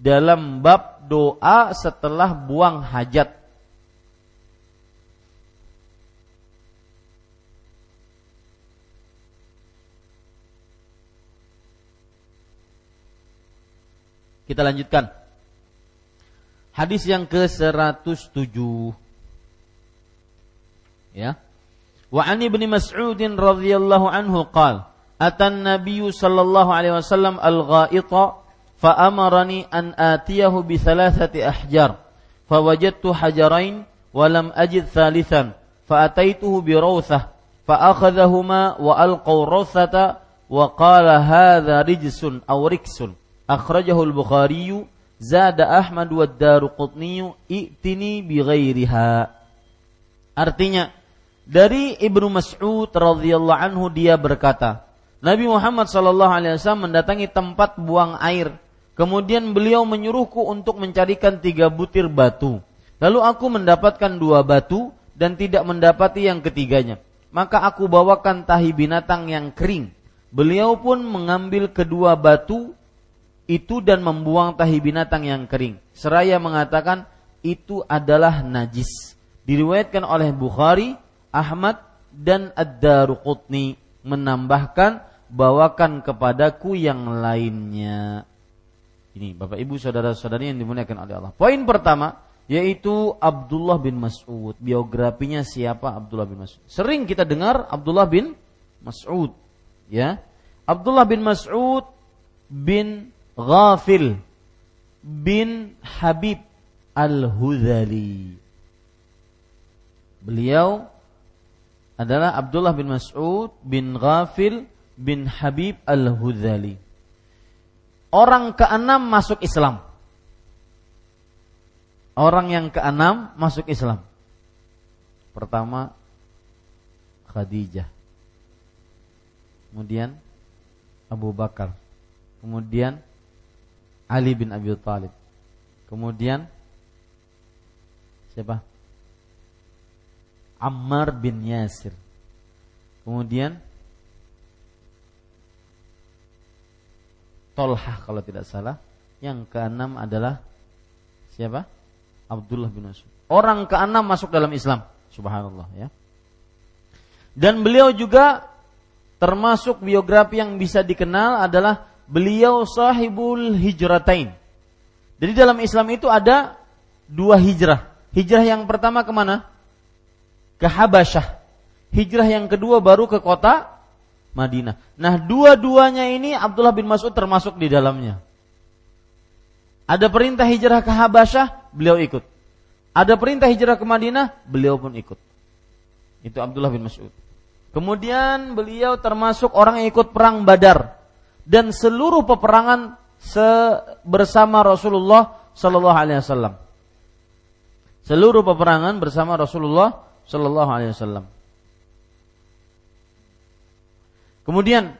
A: dalam bab doa setelah buang hajat. Kita lanjutkan. Hadis yang ke-107. Ya. Wa an Ibnu Mas'ud radhiyallahu anhu qala Atan Nabiy sallallahu alaihi wasallam al-gha'ita fa amarani an atiyahu bi thalathati ahjar fawajadtu hajarain wa lam ajid thalithan fa ataituhu bi rawthah fa akhadhahuma wa alqaw rawthata wa qala hadha rijsun aw riksun akhrajahu al-Bukhari zada Ahmad wa Daruqutni i'tini bi ghairiha. Artinya dari Ibnu Mas'ud radhiyallahu anhu dia berkata, Nabi Muhammad sallallahu alaihi wasallam mendatangi tempat buang air. Kemudian beliau menyuruhku untuk mencarikan tiga butir batu. Lalu aku mendapatkan dua batu dan tidak mendapati yang ketiganya. Maka aku bawakan tahi binatang yang kering. Beliau pun mengambil kedua batu itu dan membuang tahi binatang yang kering. Seraya mengatakan itu adalah najis. Diriwayatkan oleh Bukhari, Ahmad dan Ad-Daruqutni menambahkan bawakan kepadaku yang lainnya. Ini Bapak Ibu saudara-saudari yang dimuliakan oleh Allah. Poin pertama yaitu Abdullah bin Mas'ud. Biografinya siapa Abdullah bin Mas'ud? Sering kita dengar Abdullah bin Mas'ud, ya. Abdullah bin Mas'ud bin Ghafil bin Habib Al-Hudhali. Beliau adalah Abdullah bin Mas'ud bin Ghafil bin Habib Al-Hudhali. Orang keenam masuk Islam. Orang yang keenam masuk Islam. Pertama Khadijah. Kemudian Abu Bakar. Kemudian Ali bin Abi Thalib. Kemudian siapa? Ammar bin Yasir. Kemudian Tolhah kalau tidak salah. Yang keenam adalah siapa? Abdullah bin Mas'ud. Orang keenam masuk dalam Islam. Subhanallah ya. Dan beliau juga termasuk biografi yang bisa dikenal adalah beliau sahibul hijratain. Jadi dalam Islam itu ada dua hijrah. Hijrah yang pertama ke mana? Ke Habasyah. Hijrah yang kedua baru ke kota Madinah. Nah dua-duanya ini Abdullah bin Mas'ud termasuk di dalamnya. Ada perintah hijrah ke Habasyah, beliau ikut. Ada perintah hijrah ke Madinah, beliau pun ikut. Itu Abdullah bin Mas'ud. Kemudian beliau termasuk orang yang ikut perang Badar dan seluruh peperangan bersama Rasulullah Shallallahu Alaihi Wasallam. seluruh peperangan bersama Rasulullah Shallallahu Alaihi Wasallam. Kemudian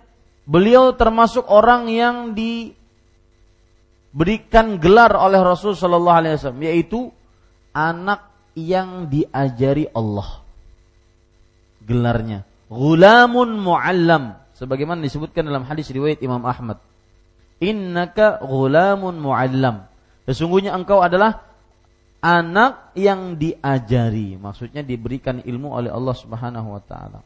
A: beliau termasuk orang yang diberikan gelar oleh Rasul Shallallahu Alaihi Wasallam, yaitu anak yang diajari Allah. Gelarnya, gulamun muallam, sebagaimana disebutkan dalam hadis riwayat Imam Ahmad. Innaka gulamun muallam. Sesungguhnya engkau adalah anak yang diajari, maksudnya diberikan ilmu oleh Allah Subhanahu wa taala.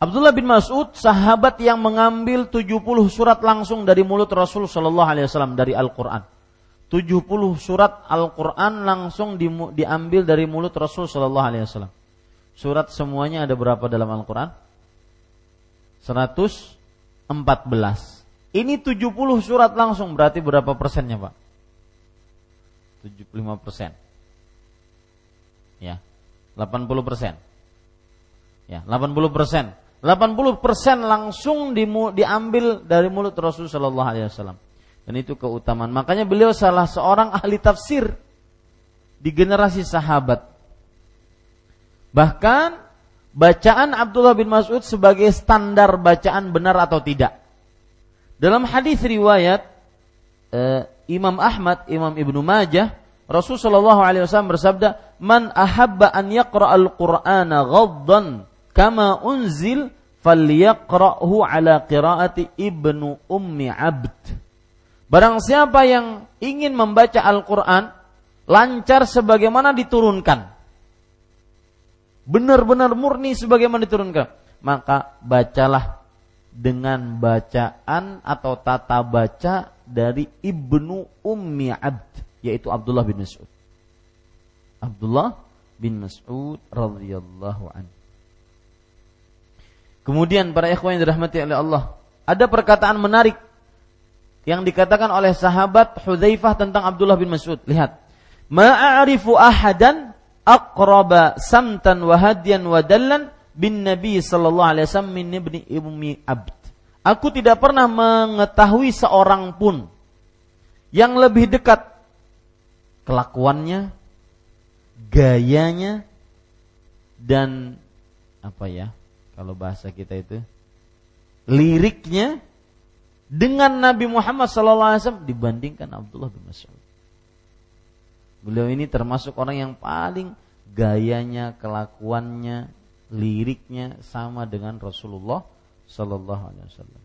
A: Abdullah bin Mas'ud sahabat yang mengambil 70 surat langsung dari mulut Rasul sallallahu alaihi wasallam dari Al-Qur'an. 70 surat Al-Qur'an langsung di, diambil dari mulut Rasul sallallahu alaihi wasallam. Surat semuanya ada berapa dalam Al-Qur'an? 114. Ini 70 surat langsung berarti berapa persennya, Pak? 75 persen. Ya, 80 persen. Ya, 80 persen 80% langsung diambil dari mulut Rasul Shallallahu Alaihi Wasallam. Dan itu keutamaan. Makanya beliau salah seorang ahli tafsir di generasi sahabat. Bahkan bacaan Abdullah bin Mas'ud sebagai standar bacaan benar atau tidak. Dalam hadis riwayat eh, Imam Ahmad, Imam Ibnu Majah, Rasul Shallallahu Alaihi Wasallam bersabda, "Man ahabba an yaqra al-Qur'ana ghaddan kama unzil falyaqra'hu ala qiraati ibnu ummi abd. Barang siapa yang ingin membaca Al-Quran lancar sebagaimana diturunkan, benar-benar murni sebagaimana diturunkan, maka bacalah dengan bacaan atau tata baca dari ibnu ummi abd, yaitu Abdullah bin Mas'ud. Abdullah bin Mas'ud radhiyallahu anhu. Kemudian para ikhwan yang dirahmati oleh Allah, ada perkataan menarik yang dikatakan oleh sahabat Hudzaifah tentang Abdullah bin Mas'ud. Lihat, ma'arifu ahadan aqraba samtan wa hadiyan wa dallan bin Nabi sallallahu alaihi wasallam min ibni ibni abd. Aku tidak pernah mengetahui seorang pun yang lebih dekat kelakuannya, gayanya dan apa ya? kalau bahasa kita itu liriknya dengan Nabi Muhammad SAW dibandingkan Abdullah bin Mas'ud. Beliau ini termasuk orang yang paling gayanya, kelakuannya, liriknya sama dengan Rasulullah Sallallahu Alaihi Wasallam.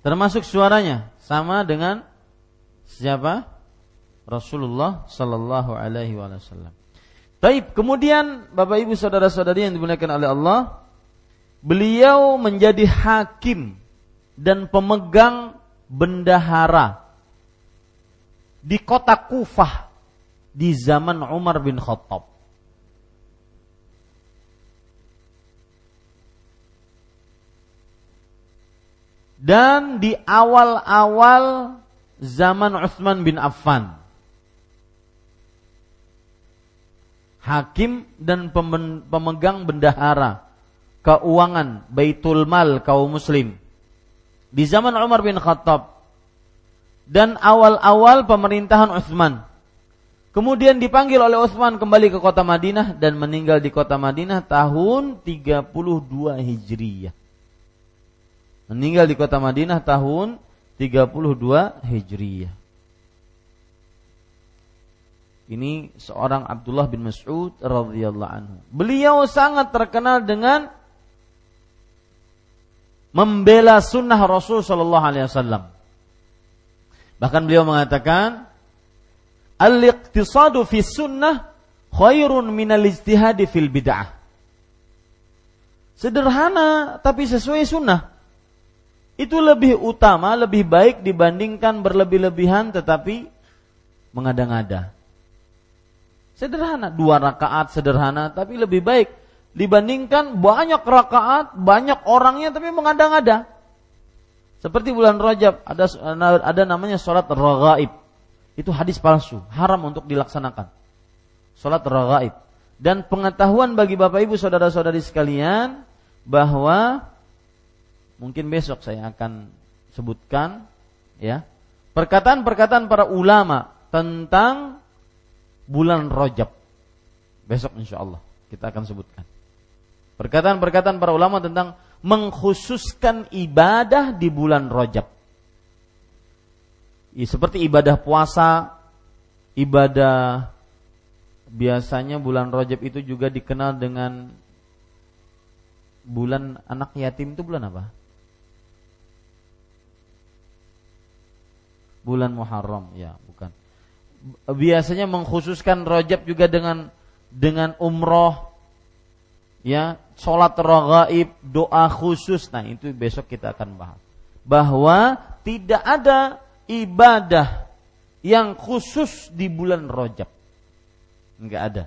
A: Termasuk suaranya sama dengan siapa? Rasulullah Sallallahu Alaihi Wasallam. Baik, kemudian Bapak Ibu saudara-saudari yang dimuliakan oleh Allah, beliau menjadi hakim dan pemegang bendahara di kota Kufah di zaman Umar bin Khattab. Dan di awal-awal zaman Utsman bin Affan. hakim dan pemegang bendahara keuangan Baitul Mal kaum muslim di zaman Umar bin Khattab dan awal-awal pemerintahan Utsman. Kemudian dipanggil oleh Utsman kembali ke kota Madinah dan meninggal di kota Madinah tahun 32 Hijriyah. Meninggal di kota Madinah tahun 32 Hijriyah. Ini seorang Abdullah bin Mas'ud radhiyallahu anhu. Beliau sangat terkenal dengan membela sunnah Rasul sallallahu alaihi wasallam. Bahkan beliau mengatakan, "Al-iqtisadu fi sunnah khairun minal ijtihadi fil bid'ah." Sederhana tapi sesuai sunnah. Itu lebih utama, lebih baik dibandingkan berlebih-lebihan tetapi mengada-ngada. Sederhana, dua rakaat sederhana, tapi lebih baik dibandingkan banyak rakaat, banyak orangnya tapi mengada-ngada. Seperti bulan Rajab ada ada namanya sholat ragaib. Itu hadis palsu, haram untuk dilaksanakan. Sholat ragaib. Dan pengetahuan bagi bapak ibu saudara-saudari sekalian bahwa mungkin besok saya akan sebutkan ya perkataan-perkataan para ulama tentang bulan Rajab. Besok insya Allah kita akan sebutkan. Perkataan-perkataan para ulama tentang mengkhususkan ibadah di bulan Rajab. Ya, seperti ibadah puasa, ibadah biasanya bulan Rajab itu juga dikenal dengan bulan anak yatim itu bulan apa? Bulan Muharram, ya, bukan. Biasanya mengkhususkan Rajab juga dengan dengan umroh, ya, sholat ragaib, doa khusus. Nah, itu besok kita akan bahas. Bahwa tidak ada ibadah yang khusus di bulan Rajab. Enggak ada.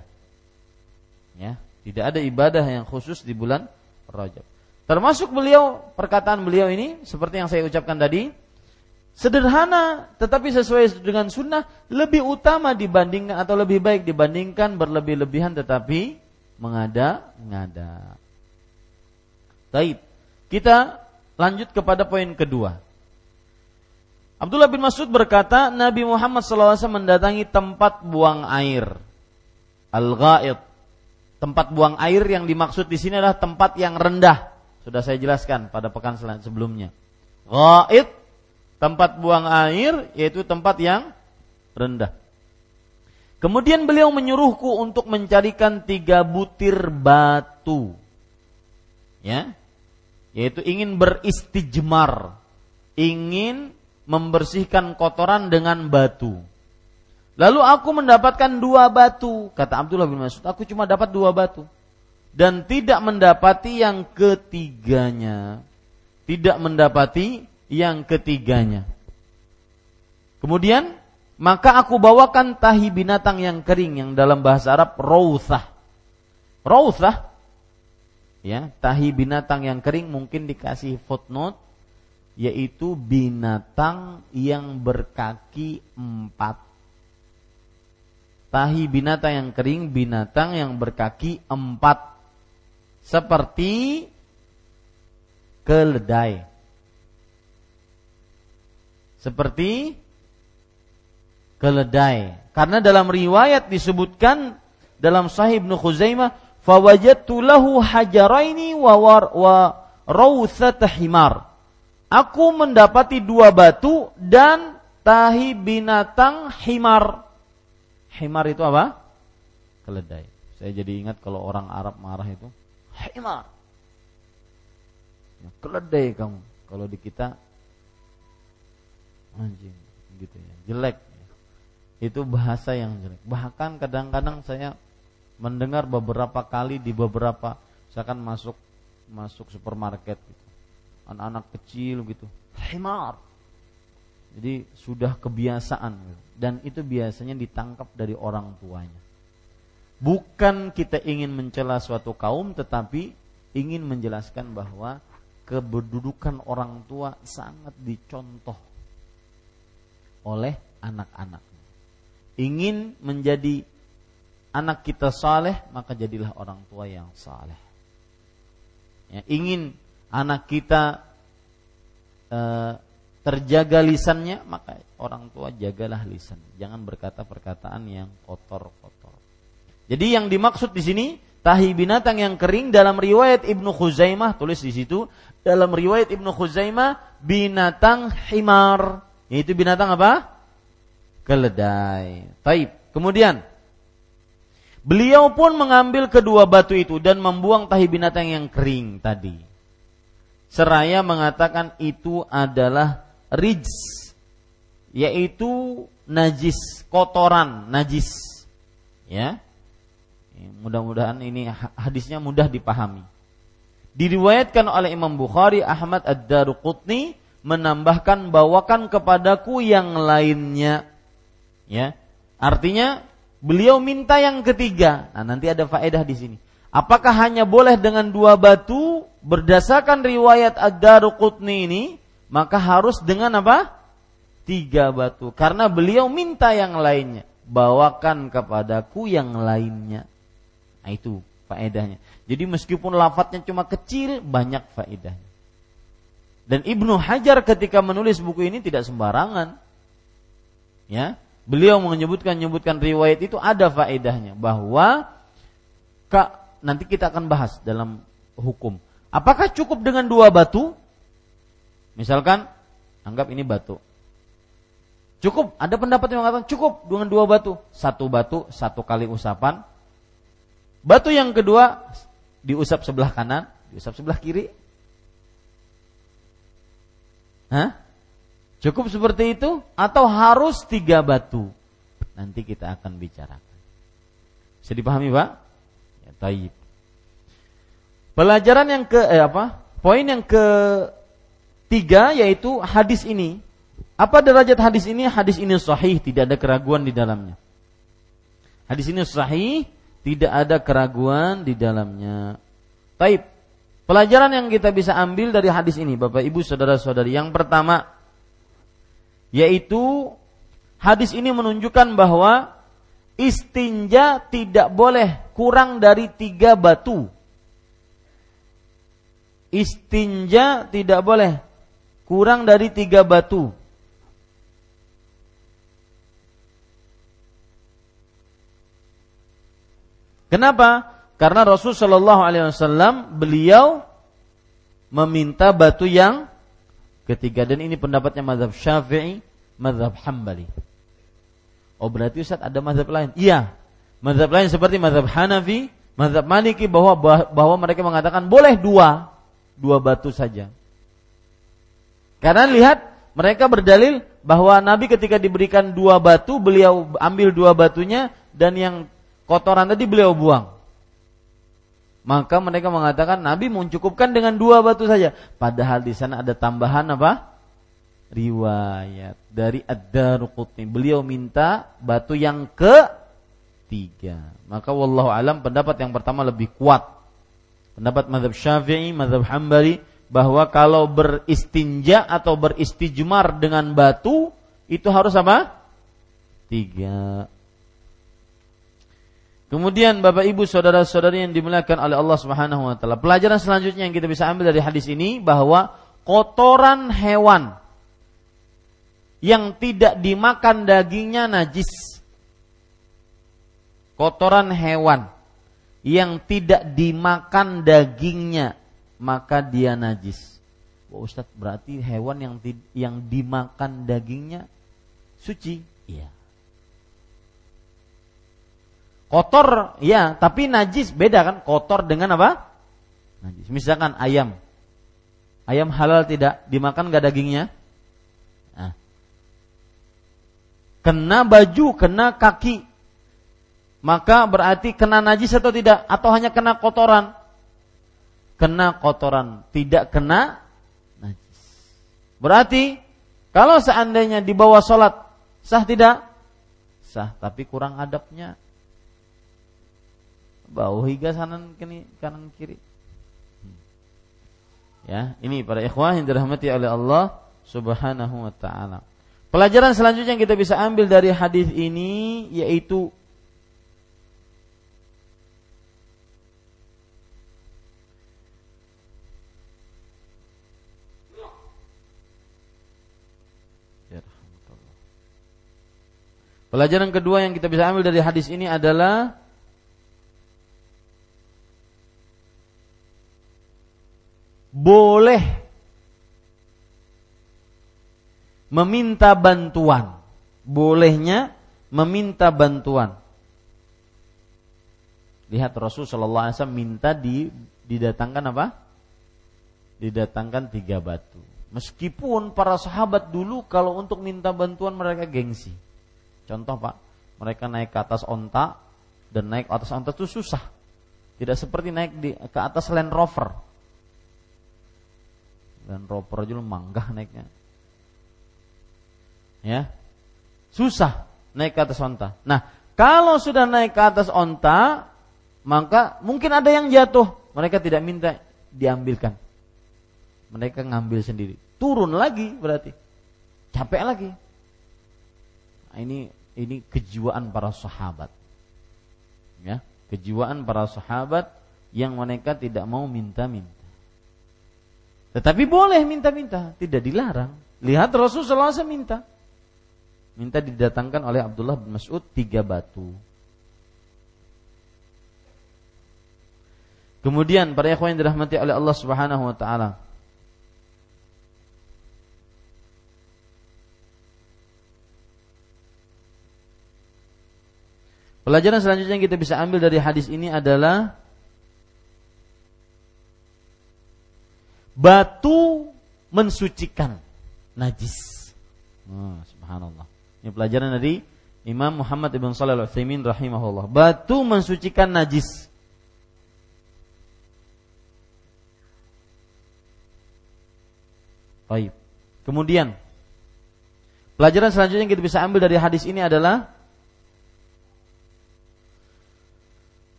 A: Ya, tidak ada ibadah yang khusus di bulan Rajab. Termasuk beliau perkataan beliau ini seperti yang saya ucapkan tadi, sederhana tetapi sesuai dengan sunnah lebih utama dibandingkan atau lebih baik dibandingkan berlebih-lebihan tetapi mengada-ngada. Baik, kita lanjut kepada poin kedua. Abdullah bin Mas'ud berkata, Nabi Muhammad SAW mendatangi tempat buang air. Al-Ghaid. Tempat buang air yang dimaksud di sini adalah tempat yang rendah. Sudah saya jelaskan pada pekan sebelumnya. Ghaid tempat buang air yaitu tempat yang rendah. Kemudian beliau menyuruhku untuk mencarikan tiga butir batu. Ya. Yaitu ingin beristijmar. Ingin membersihkan kotoran dengan batu. Lalu aku mendapatkan dua batu, kata Abdullah bin Mas'ud. Aku cuma dapat dua batu dan tidak mendapati yang ketiganya. Tidak mendapati yang ketiganya. Kemudian maka aku bawakan tahi binatang yang kering yang dalam bahasa Arab rawthah. Rawthah ya, tahi binatang yang kering mungkin dikasih footnote yaitu binatang yang berkaki empat. Tahi binatang yang kering, binatang yang berkaki empat. Seperti keledai seperti keledai. Karena dalam riwayat disebutkan dalam Sahih Ibnu Khuzaimah, "Fawajadtu lahu hajaraini wa war, wa rawthat himar." Aku mendapati dua batu dan tahi binatang himar. Himar itu apa? Keledai. Saya jadi ingat kalau orang Arab marah itu, himar. Keledai kamu. Kalau di kita anjing gitu ya jelek itu bahasa yang jelek bahkan kadang-kadang saya mendengar beberapa kali di beberapa misalkan masuk masuk supermarket gitu anak-anak kecil gitu himar jadi sudah kebiasaan gitu. dan itu biasanya ditangkap dari orang tuanya bukan kita ingin mencela suatu kaum tetapi ingin menjelaskan bahwa keberdudukan orang tua sangat dicontoh oleh anak-anak. Ingin menjadi anak kita saleh, maka jadilah orang tua yang saleh. Ya, ingin anak kita e, terjaga lisannya, maka orang tua jagalah lisan. Jangan berkata perkataan yang kotor-kotor. Jadi yang dimaksud di sini tahi binatang yang kering dalam riwayat Ibnu Khuzaimah tulis di situ dalam riwayat Ibnu Khuzaimah binatang himar yaitu binatang apa? Keledai. Taib. Kemudian beliau pun mengambil kedua batu itu dan membuang tahi binatang yang kering tadi. Seraya mengatakan itu adalah rijs yaitu najis, kotoran, najis. Ya. Mudah-mudahan ini hadisnya mudah dipahami. Diriwayatkan oleh Imam Bukhari, Ahmad Ad-Daruqutni menambahkan bawakan kepadaku yang lainnya. Ya. Artinya beliau minta yang ketiga. Nah, nanti ada faedah di sini. Apakah hanya boleh dengan dua batu berdasarkan riwayat Ad-Daruqutni ini, maka harus dengan apa? Tiga batu. Karena beliau minta yang lainnya. Bawakan kepadaku yang lainnya. Nah, itu faedahnya. Jadi meskipun lafadznya cuma kecil, banyak faedahnya. Dan Ibnu Hajar ketika menulis buku ini tidak sembarangan. Ya, beliau menyebutkan menyebutkan riwayat itu ada faedahnya bahwa kak nanti kita akan bahas dalam hukum. Apakah cukup dengan dua batu? Misalkan anggap ini batu. Cukup, ada pendapat yang mengatakan cukup dengan dua batu. Satu batu, satu kali usapan. Batu yang kedua diusap sebelah kanan, diusap sebelah kiri. Hah? Cukup seperti itu atau harus tiga batu? Nanti kita akan bicarakan. Bisa dipahami, Pak? Ya, taib. Pelajaran yang ke eh, apa? Poin yang ketiga yaitu hadis ini apa derajat hadis ini? Hadis ini sahih, tidak ada keraguan di dalamnya. Hadis ini sahih, tidak ada keraguan di dalamnya. Taib. Pelajaran yang kita bisa ambil dari hadis ini, Bapak Ibu saudara-saudari, yang pertama yaitu hadis ini menunjukkan bahwa istinja tidak boleh kurang dari tiga batu. Istinja tidak boleh kurang dari tiga batu. Kenapa? Karena Rasul Shallallahu Alaihi Wasallam beliau meminta batu yang ketiga dan ini pendapatnya Mazhab Syafi'i, Mazhab Hambali. Oh berarti Ustaz ada mazhab lain? Iya. Mazhab lain seperti mazhab Hanafi, mazhab Maliki bahwa bahwa mereka mengatakan boleh dua, dua batu saja. Karena lihat mereka berdalil bahwa Nabi ketika diberikan dua batu, beliau ambil dua batunya dan yang kotoran tadi beliau buang. Maka mereka mengatakan Nabi mencukupkan dengan dua batu saja. Padahal di sana ada tambahan apa? Riwayat dari Ad-Daruqutni. Beliau minta batu yang ketiga. Maka wallahu alam pendapat yang pertama lebih kuat. Pendapat madhab syafi'i, madhab hambali. Bahwa kalau beristinja atau beristijmar dengan batu. Itu harus apa? Tiga Kemudian Bapak Ibu saudara-saudari yang dimuliakan oleh Allah Subhanahu wa taala. Pelajaran selanjutnya yang kita bisa ambil dari hadis ini bahwa kotoran hewan yang tidak dimakan dagingnya najis. Kotoran hewan yang tidak dimakan dagingnya maka dia najis. Oh, Ustaz, berarti hewan yang yang dimakan dagingnya suci? Iya. Kotor ya, tapi najis beda kan? Kotor dengan apa? Najis. Misalkan ayam. Ayam halal tidak dimakan gak dagingnya? Nah. Kena baju, kena kaki. Maka berarti kena najis atau tidak? Atau hanya kena kotoran? Kena kotoran, tidak kena najis. Berarti kalau seandainya dibawa sholat sah tidak? Sah, tapi kurang adabnya bau hingga kanan kini kanan kiri. Ya, ini para ikhwah yang dirahmati oleh Allah Subhanahu wa taala. Pelajaran selanjutnya yang kita bisa ambil dari hadis ini yaitu Pelajaran kedua yang kita bisa ambil dari hadis ini adalah boleh meminta bantuan. Bolehnya meminta bantuan. Lihat Rasul Shallallahu Alaihi Wasallam minta di, didatangkan apa? Didatangkan tiga batu. Meskipun para sahabat dulu kalau untuk minta bantuan mereka gengsi. Contoh pak, mereka naik ke atas onta dan naik ke atas onta itu susah. Tidak seperti naik di, ke atas Land Rover dan Rover aja lu manggah naiknya. Ya. Susah naik ke atas onta. Nah, kalau sudah naik ke atas onta, maka mungkin ada yang jatuh. Mereka tidak minta diambilkan. Mereka ngambil sendiri. Turun lagi berarti. Capek lagi. Nah, ini ini kejiwaan para sahabat. Ya, kejiwaan para sahabat yang mereka tidak mau minta-minta. Tetapi boleh minta-minta, tidak dilarang. Lihat Rasulullah SAW minta. Minta didatangkan oleh Abdullah bin Mas'ud tiga batu. Kemudian para ikhwan yang dirahmati oleh Allah Subhanahu wa taala. Pelajaran selanjutnya yang kita bisa ambil dari hadis ini adalah batu mensucikan najis. Oh, subhanallah. Ini pelajaran dari Imam Muhammad ibn Shalih al-Utsaimin rahimahullah. Batu mensucikan najis. Baik. Kemudian pelajaran selanjutnya yang kita bisa ambil dari hadis ini adalah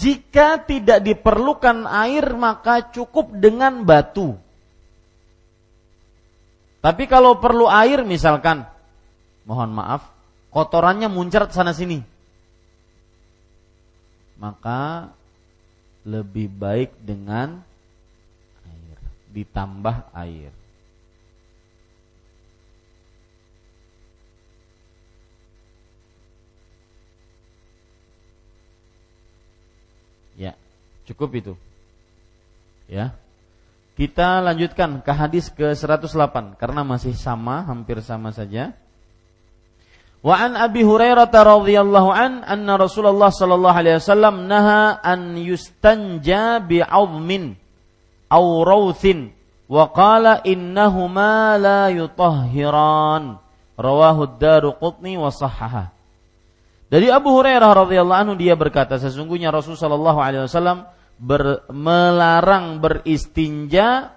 A: jika tidak diperlukan air maka cukup dengan batu. Tapi kalau perlu air misalkan, mohon maaf, kotorannya muncrat sana sini. Maka lebih baik dengan ditambah air. Ya, cukup itu. Ya. Kita lanjutkan ke hadis ke 108 karena masih sama, hampir sama saja. Wa an Abi Hurairah radhiyallahu an anna Rasulullah sallallahu alaihi wasallam naha an yustanja bi'azmin au rauthin wa qala innahuma la yutahhiran rawahu ad-Daruqutni wa sahhaha dari Abu Hurairah radhiyallahu anhu dia berkata sesungguhnya Rasul sallallahu alaihi wasallam melarang beristinja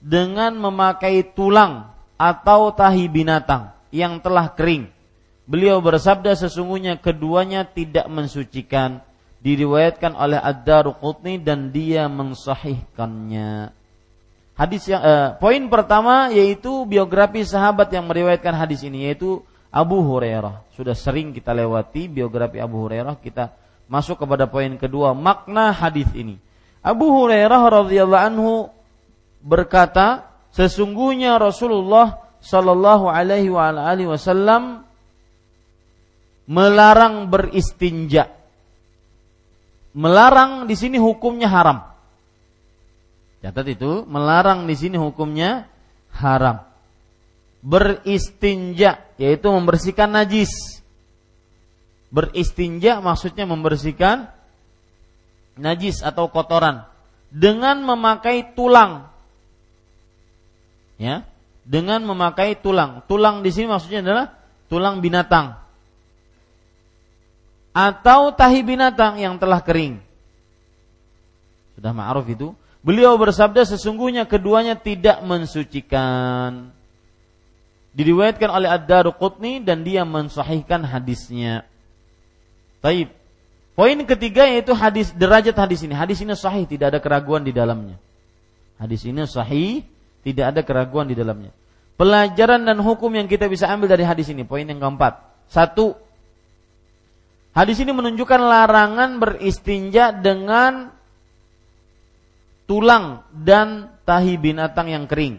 A: dengan memakai tulang atau tahi binatang yang telah kering. Beliau bersabda sesungguhnya keduanya tidak mensucikan diriwayatkan oleh Ad-Daruqutni dan dia mensahihkannya. Hadis yang eh, poin pertama yaitu biografi sahabat yang meriwayatkan hadis ini yaitu Abu Hurairah. Sudah sering kita lewati biografi Abu Hurairah, kita masuk kepada poin kedua makna hadis ini. Abu Hurairah radhiyallahu anhu berkata, sesungguhnya Rasulullah sallallahu alaihi wasallam melarang beristinja melarang di sini hukumnya haram. Catat itu, melarang di sini hukumnya haram. Beristinja yaitu membersihkan najis. Beristinja maksudnya membersihkan najis atau kotoran dengan memakai tulang. Ya, dengan memakai tulang. Tulang di sini maksudnya adalah tulang binatang atau tahi binatang yang telah kering. Sudah ma'ruf itu. Beliau bersabda sesungguhnya keduanya tidak mensucikan. Diriwayatkan oleh Ad-Daruqutni dan dia mensahihkan hadisnya. Taib. Poin ketiga yaitu hadis derajat hadis ini. Hadis ini sahih, tidak ada keraguan di dalamnya. Hadis ini sahih, tidak ada keraguan di dalamnya. Pelajaran dan hukum yang kita bisa ambil dari hadis ini. Poin yang keempat. Satu, Hadis ini menunjukkan larangan beristinja dengan tulang dan tahi binatang yang kering.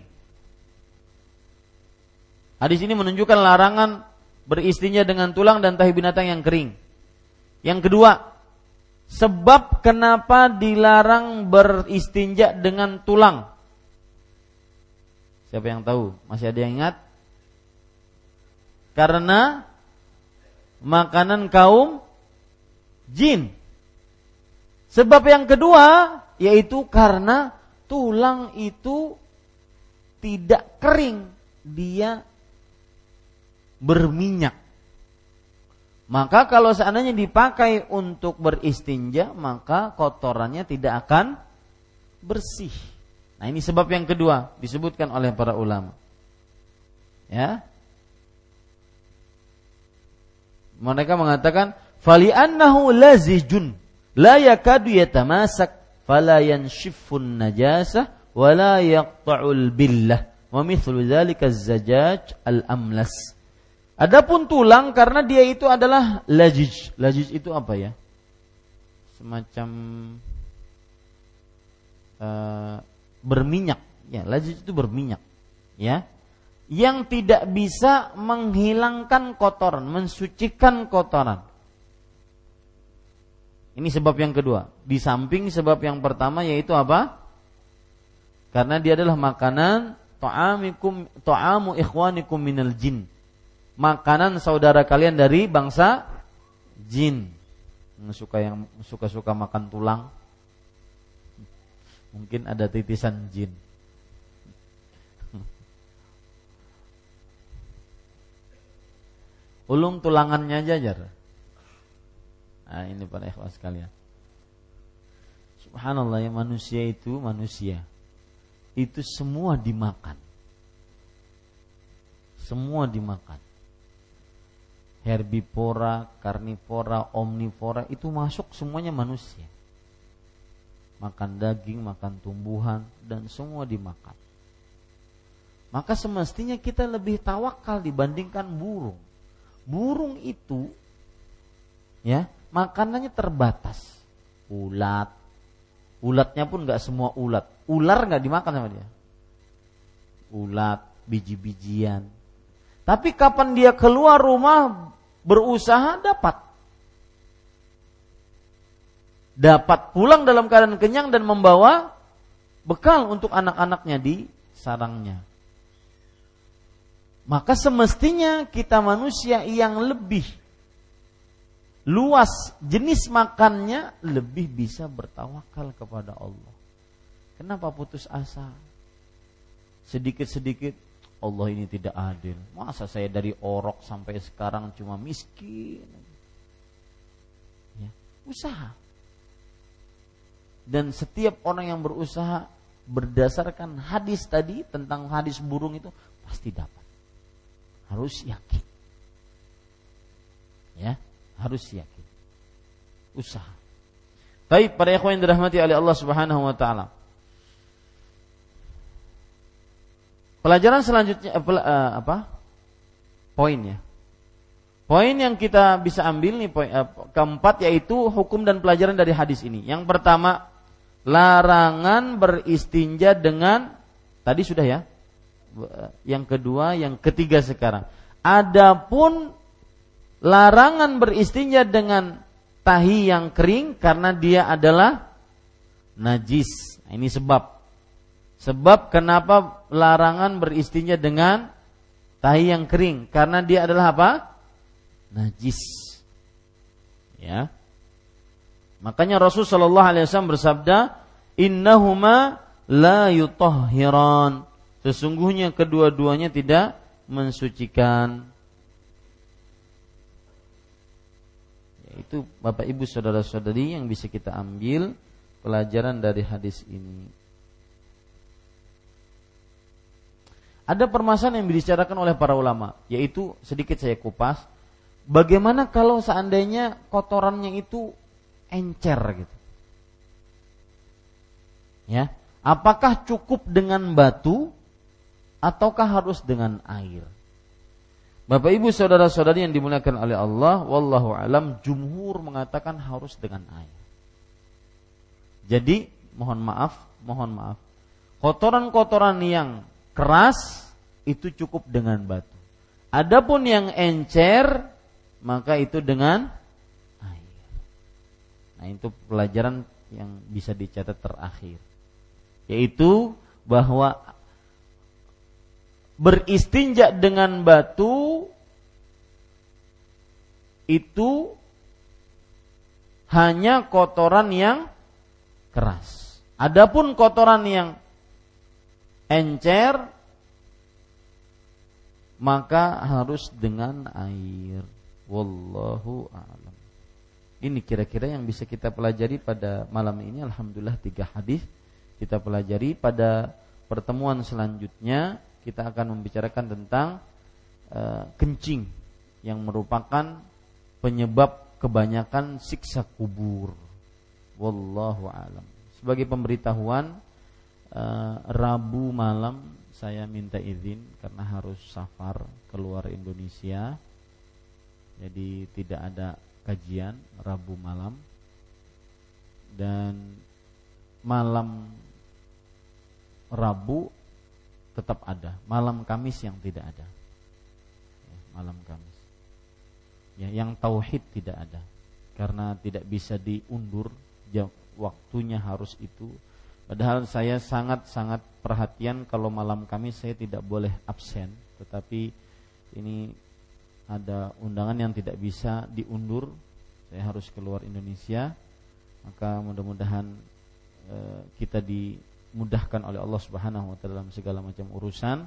A: Hadis ini menunjukkan larangan beristinja dengan tulang dan tahi binatang yang kering. Yang kedua, sebab kenapa dilarang beristinja dengan tulang? Siapa yang tahu? Masih ada yang ingat? Karena makanan kaum jin. Sebab yang kedua yaitu karena tulang itu tidak kering, dia berminyak. Maka kalau seandainya dipakai untuk beristinja, maka kotorannya tidak akan bersih. Nah, ini sebab yang kedua disebutkan oleh para ulama. Ya. Mereka mengatakan fali annahu lazijun la yakadu yatamasak fala yanshifun najasah wala yaqta'ul billah wa mithlu dzalika zajaj al amlas Adapun tulang karena dia itu adalah lajij. Lajij itu apa ya? Semacam uh, berminyak. Ya, lazij itu berminyak. Ya. Yang tidak bisa menghilangkan kotoran, mensucikan kotoran. Ini sebab yang kedua. Di samping sebab yang pertama yaitu apa? Karena dia adalah makanan ta'amikum ta'amu ikhwanikum minal jin. Makanan saudara kalian dari bangsa jin. Suka yang suka-suka makan tulang. Mungkin ada titisan jin. Ulung tulangannya jajar. Nah, ini para ikhwas sekalian. Subhanallah ya manusia itu manusia. Itu semua dimakan. Semua dimakan. Herbivora, karnivora, omnivora itu masuk semuanya manusia. Makan daging, makan tumbuhan dan semua dimakan. Maka semestinya kita lebih tawakal dibandingkan burung. Burung itu ya makanannya terbatas. Ulat. Ulatnya pun nggak semua ulat. Ular nggak dimakan sama dia. Ulat, biji-bijian. Tapi kapan dia keluar rumah berusaha dapat. Dapat pulang dalam keadaan kenyang dan membawa bekal untuk anak-anaknya di sarangnya. Maka semestinya kita manusia yang lebih luas jenis makannya lebih bisa bertawakal kepada Allah. Kenapa putus asa? Sedikit-sedikit Allah ini tidak adil. Masa saya dari orok sampai sekarang cuma miskin? Ya, usaha. Dan setiap orang yang berusaha berdasarkan hadis tadi tentang hadis burung itu pasti dapat. Harus yakin. Ya, harus yakin. Usaha. Baik para ikhwan yang dirahmati oleh Allah Subhanahu wa taala. Pelajaran selanjutnya uh, apa? Poin ya. Poin yang kita bisa ambil nih poin uh, keempat yaitu hukum dan pelajaran dari hadis ini. Yang pertama, larangan beristinja dengan tadi sudah ya. Yang kedua, yang ketiga sekarang. Adapun larangan beristinja dengan tahi yang kering karena dia adalah najis. Nah, ini sebab. Sebab kenapa larangan beristinja dengan tahi yang kering karena dia adalah apa? Najis. Ya. Makanya Rasul Shallallahu Alaihi Wasallam bersabda, Innahuma la yutahhiran. Sesungguhnya kedua-duanya tidak mensucikan. Itu Bapak Ibu saudara-saudari yang bisa kita ambil pelajaran dari hadis ini. Ada permasalahan yang dibicarakan oleh para ulama, yaitu sedikit saya kupas. Bagaimana kalau seandainya kotorannya itu encer gitu? Ya, apakah cukup dengan batu ataukah harus dengan air? Bapak Ibu saudara-saudari yang dimuliakan oleh Allah, wallahu alam jumhur mengatakan harus dengan air. Jadi, mohon maaf, mohon maaf. Kotoran-kotoran yang keras itu cukup dengan batu. Adapun yang encer maka itu dengan air. Nah, itu pelajaran yang bisa dicatat terakhir. Yaitu bahwa beristinja dengan batu itu hanya kotoran yang keras. Adapun kotoran yang encer maka harus dengan air. Wallahu a'lam. Ini kira-kira yang bisa kita pelajari pada malam ini. Alhamdulillah tiga hadis kita pelajari pada pertemuan selanjutnya kita akan membicarakan tentang uh, kencing yang merupakan penyebab kebanyakan siksa kubur. Wallahu alam. Sebagai pemberitahuan uh, Rabu malam saya minta izin karena harus safar keluar Indonesia. Jadi tidak ada kajian Rabu malam dan malam Rabu tetap ada, malam Kamis yang tidak ada. Ya, malam Kamis. Ya, yang tauhid tidak ada. Karena tidak bisa diundur jam waktunya harus itu. Padahal saya sangat-sangat perhatian kalau malam Kamis saya tidak boleh absen, tetapi ini ada undangan yang tidak bisa diundur. Saya harus keluar Indonesia. Maka mudah-mudahan e, kita dimudahkan oleh Allah Subhanahu wa taala dalam segala macam urusan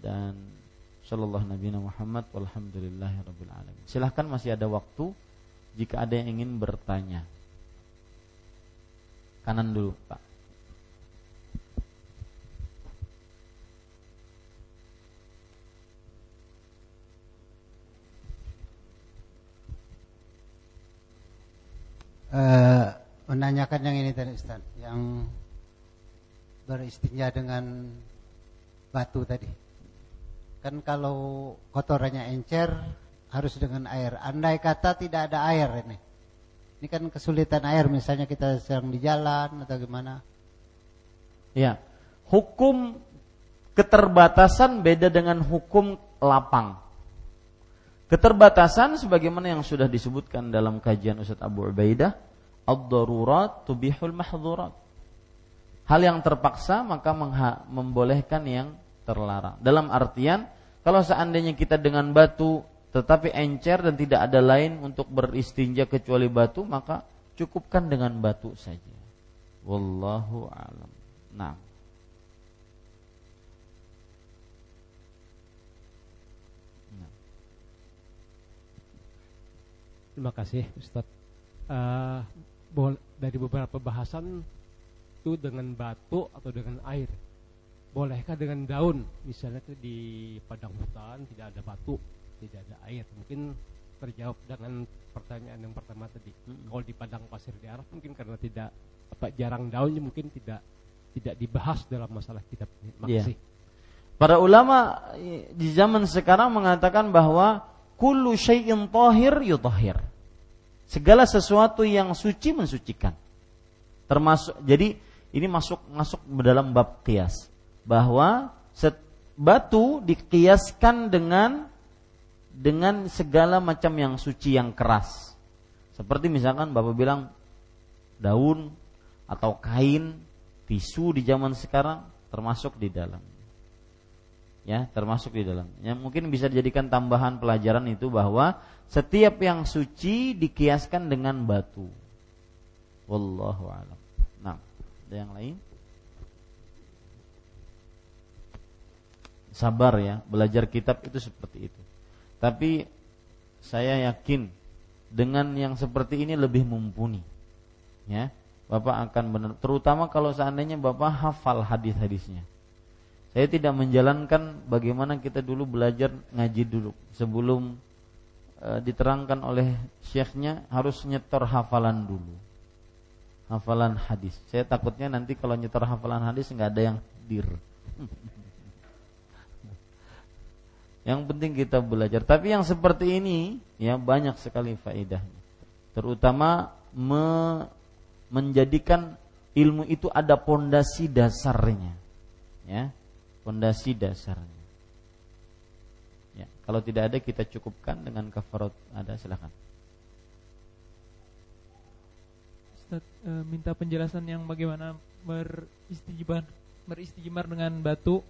A: dan sallallahu nabi Muhammad walhamdulillahirabbil alamin. Silahkan masih ada waktu jika ada yang ingin bertanya. Kanan dulu, Pak.
B: Uh, menanyakan yang ini tadi Ustaz, yang beristinja dengan batu tadi. Kan kalau kotorannya encer harus dengan air. Andai kata tidak ada air ini. Ini kan kesulitan air misalnya kita sedang di jalan atau gimana.
A: Ya. Hukum keterbatasan beda dengan hukum lapang. Keterbatasan sebagaimana yang sudah disebutkan dalam kajian Ustaz Abu Ubaidah, ad-darurat tubihul mahdhurat. Hal yang terpaksa maka membolehkan yang terlarang. Dalam artian kalau seandainya kita dengan batu tetapi encer dan tidak ada lain untuk beristinja kecuali batu maka cukupkan dengan batu saja. Wallahu alam. Nah.
C: Terima kasih Ustaz. Uh, dari beberapa bahasan itu dengan batu atau dengan air. Bolehkah dengan daun? Misalnya itu di padang hutan tidak ada batu, tidak ada air. Mungkin terjawab dengan pertanyaan yang pertama tadi. Hmm. Kalau di padang pasir di Arab mungkin karena tidak apa jarang daunnya mungkin tidak tidak dibahas dalam masalah kitab ini. Makasih. Yeah.
A: Para ulama di zaman sekarang mengatakan bahwa kullu syai'in tahir yutahhir. Segala sesuatu yang suci mensucikan. Termasuk jadi ini masuk masuk dalam bab kias bahwa set, batu dikiaskan dengan dengan segala macam yang suci yang keras. Seperti misalkan Bapak bilang daun atau kain, tisu di zaman sekarang termasuk di dalam ya termasuk di dalam. Ya mungkin bisa dijadikan tambahan pelajaran itu bahwa setiap yang suci dikiaskan dengan batu. Wallahu alam. Nah, ada yang lain? Sabar ya, belajar kitab itu seperti itu. Tapi saya yakin dengan yang seperti ini lebih mumpuni. Ya, Bapak akan benar terutama kalau seandainya Bapak hafal hadis-hadisnya saya tidak menjalankan bagaimana kita dulu belajar ngaji dulu sebelum e, diterangkan oleh syekhnya harus nyetor hafalan dulu. Hafalan hadis. Saya takutnya nanti kalau nyetor hafalan hadis nggak ada yang dir. yang penting kita belajar. Tapi yang seperti ini ya banyak sekali faedahnya. Terutama me, menjadikan ilmu itu ada pondasi dasarnya. Ya, fondasi dasarnya. Ya, kalau tidak ada kita cukupkan dengan kafarat ada silakan.
D: Ustaz e, minta penjelasan yang bagaimana beristijmar beristijmar dengan batu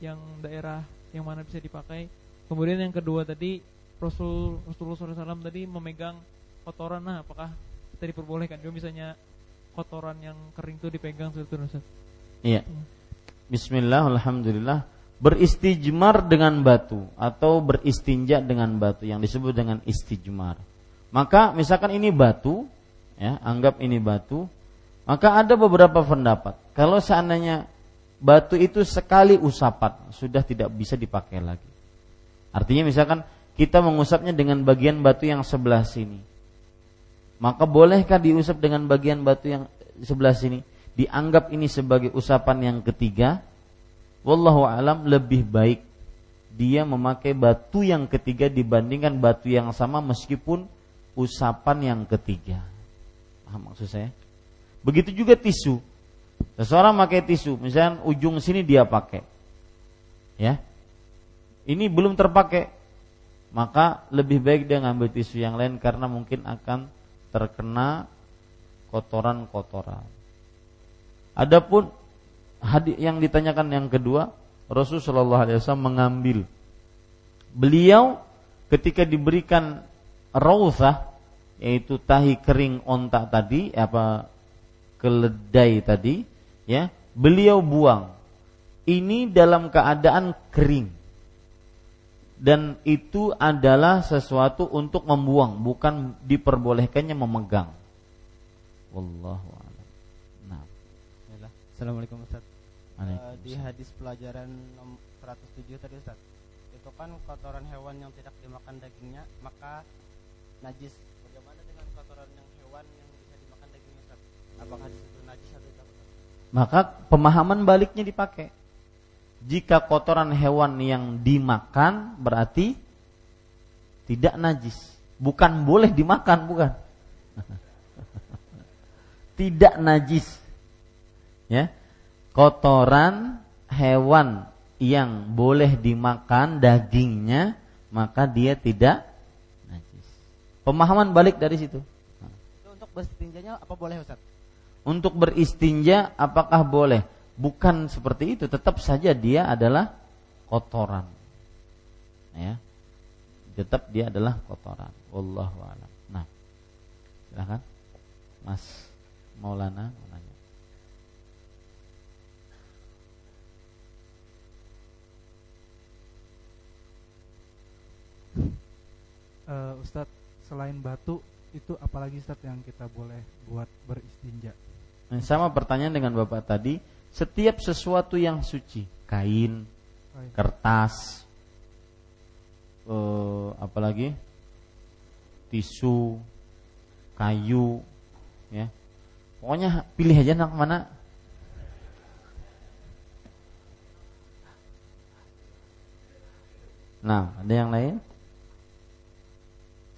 D: yang daerah yang mana bisa dipakai. Kemudian yang kedua tadi Rasul Rasulullah SAW tadi memegang kotoran. Nah, apakah kita diperbolehkan juga misalnya kotoran yang kering itu dipegang seperti itu Ustaz?
A: Iya. Hmm. Bismillah, Alhamdulillah. Beristijmar dengan batu Atau beristinja dengan batu Yang disebut dengan istijmar. Maka misalkan ini batu ya Anggap ini batu Maka ada beberapa pendapat. Kalau seandainya batu itu sekali usapan Sudah tidak bisa dipakai lagi. Artinya misalkan kita mengusapnya dengan bagian batu yang sebelah sini. Maka bolehkah diusap dengan bagian batu yang sebelah sini dianggap ini sebagai usapan yang ketiga, wallahu alam lebih baik dia memakai batu yang ketiga dibandingkan batu yang sama meskipun usapan yang ketiga. Paham maksud saya? Begitu juga tisu. Seseorang pakai tisu, misalnya ujung sini dia pakai. Ya. Ini belum terpakai. Maka lebih baik dia ngambil tisu yang lain karena mungkin akan terkena kotoran-kotoran. Adapun hadis yang ditanyakan yang kedua, Rasulullah SAW mengambil. Beliau ketika diberikan rausah yaitu tahi kering onta tadi apa keledai tadi ya beliau buang. Ini dalam keadaan kering. Dan itu adalah sesuatu untuk membuang bukan diperbolehkannya memegang. Wallahu
E: Assalamualaikum Ustaz uh, di hadis pelajaran 107 tadi Ustaz itu kan kotoran hewan yang tidak dimakan dagingnya maka najis bagaimana dengan kotoran yang hewan yang bisa dimakan dagingnya Ustaz apakah itu najis atau tidak
A: maka pemahaman baliknya dipakai. Jika kotoran hewan yang dimakan berarti tidak najis, bukan boleh dimakan, bukan. tidak najis. Ya. Kotoran hewan yang boleh dimakan dagingnya maka dia tidak najis. Pemahaman balik dari situ.
E: Untuk berstinjanya apa boleh Ustaz?
A: untuk beristinja apakah boleh? Bukan seperti itu, tetap saja dia adalah kotoran. Ya. Tetap dia adalah kotoran. Wallahu a'lam. Nah. Silakan. Mas Maulana mau nanya.
F: Uh, Ustadz, selain batu itu apalagi Ustadz yang kita boleh buat beristinja?
A: Nah, sama pertanyaan dengan Bapak tadi, setiap sesuatu yang suci, kain, kertas, eh, apalagi tisu, kayu, ya. Pokoknya pilih aja nak mana. Nah, ada yang lain?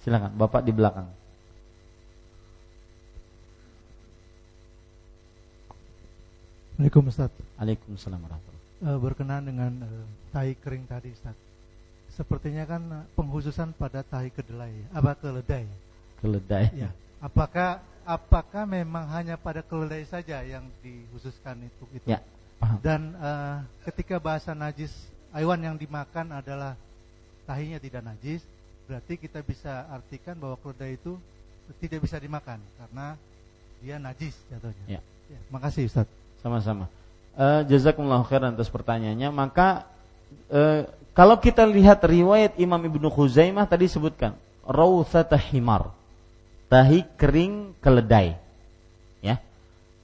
A: Silakan, Bapak di belakang.
F: Assalamualaikum Ustaz.
A: Waalaikumsalam warahmatullahi
F: uh, Berkenaan dengan uh, tahi kering tadi Ustaz. Sepertinya kan uh, penghususan pada tahi kedelai, apa keledai.
A: Keledai.
F: Ya. Apakah apakah memang hanya pada keledai saja yang dikhususkan itu itu?
A: Ya. Paham.
F: Dan uh, ketika bahasa najis hewan yang dimakan adalah tahinya tidak najis, berarti kita bisa artikan bahwa keledai itu tidak bisa dimakan karena dia najis jatuhnya.
A: Ya.
F: ya makasih Ustaz.
A: Sama-sama. Uh, Jazakumullah khairan atas pertanyaannya. Maka uh, kalau kita lihat riwayat Imam Ibnu Khuzaimah tadi sebutkan rausata himar. Tahi kering keledai. Ya.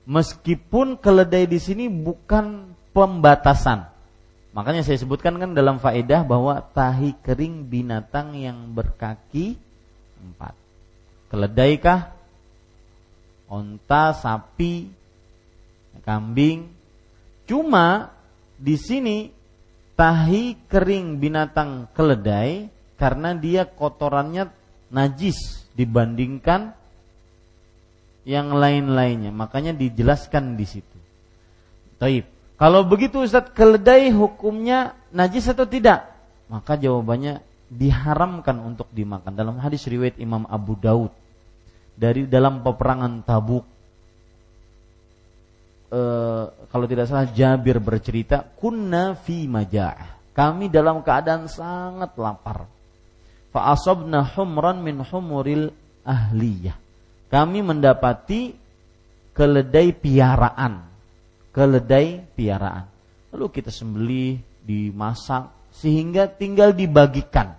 A: Meskipun keledai di sini bukan pembatasan. Makanya saya sebutkan kan dalam faedah bahwa tahi kering binatang yang berkaki empat. Keledai kah? Onta, sapi, kambing. Cuma di sini tahi kering binatang keledai karena dia kotorannya najis dibandingkan yang lain-lainnya. Makanya dijelaskan di situ. Taib. Kalau begitu Ustaz keledai hukumnya najis atau tidak? Maka jawabannya diharamkan untuk dimakan. Dalam hadis riwayat Imam Abu Daud dari dalam peperangan Tabuk e, kalau tidak salah Jabir bercerita kunna fi majah kami dalam keadaan sangat lapar fa asabna humran min humuril ahliyah kami mendapati keledai piaraan keledai piaraan lalu kita sembelih dimasak sehingga tinggal dibagikan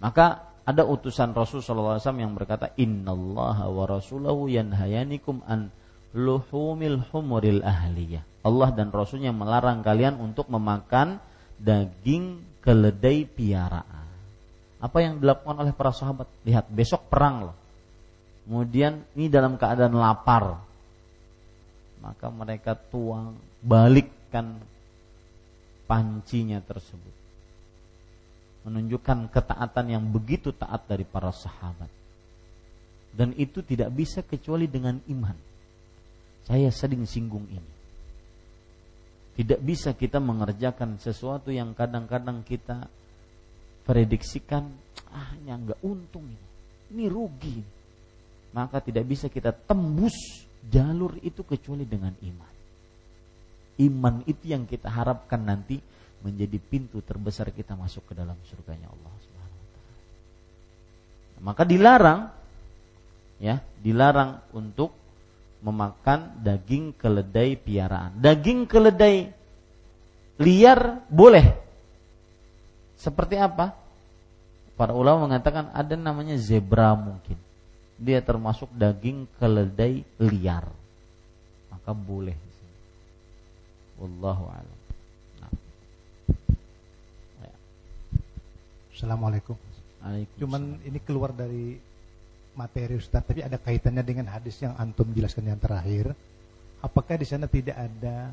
A: maka ada utusan Rasul SAW yang berkata Innallaha wa rasulahu yanhayanikum an luhumil humuril ahliyah. Allah dan Rasulnya melarang kalian untuk memakan daging keledai piaraan. Apa yang dilakukan oleh para sahabat? Lihat, besok perang loh. Kemudian ini dalam keadaan lapar. Maka mereka tuang, balikkan pancinya tersebut. Menunjukkan ketaatan yang begitu taat dari para sahabat. Dan itu tidak bisa kecuali dengan iman Saya sering singgung ini. Tidak bisa kita mengerjakan sesuatu yang kadang-kadang kita prediksikan, ah yang nggak untung ini, ini rugi. Maka tidak bisa kita tembus jalur itu kecuali dengan iman. Iman itu yang kita harapkan nanti menjadi pintu terbesar kita masuk ke dalam surganya Allah Subhanahu wa taala. Maka dilarang ya, dilarang untuk memakan daging keledai piaraan. Daging keledai liar boleh. Seperti apa? Para ulama mengatakan ada namanya zebra mungkin. Dia termasuk daging keledai liar. Maka boleh. Wallahu a'lam. Nah.
G: Ya. Assalamualaikum. Cuman ini keluar dari materi Ustaz, tapi ada kaitannya dengan hadis yang antum jelaskan yang terakhir. Apakah di sana tidak ada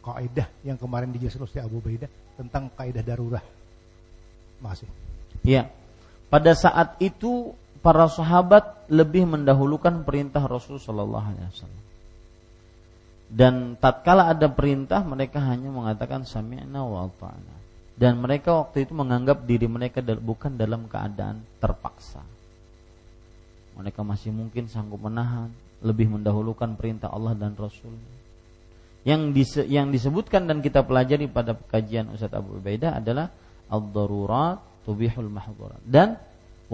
G: kaidah yang kemarin dijelaskan oleh Abu Baidah tentang kaidah darurat? Masih.
A: Iya. Pada saat itu para sahabat lebih mendahulukan perintah Rasul Shallallahu Alaihi Wasallam. Dan tatkala ada perintah mereka hanya mengatakan sami'na wa ata'na. Dan mereka waktu itu menganggap diri mereka bukan dalam keadaan terpaksa mereka masih mungkin sanggup menahan lebih mendahulukan perintah Allah dan Rasul yang dise, yang disebutkan dan kita pelajari pada kajian Ustaz Abu Ubaidah adalah ad-darurat tubihul mahdhurat dan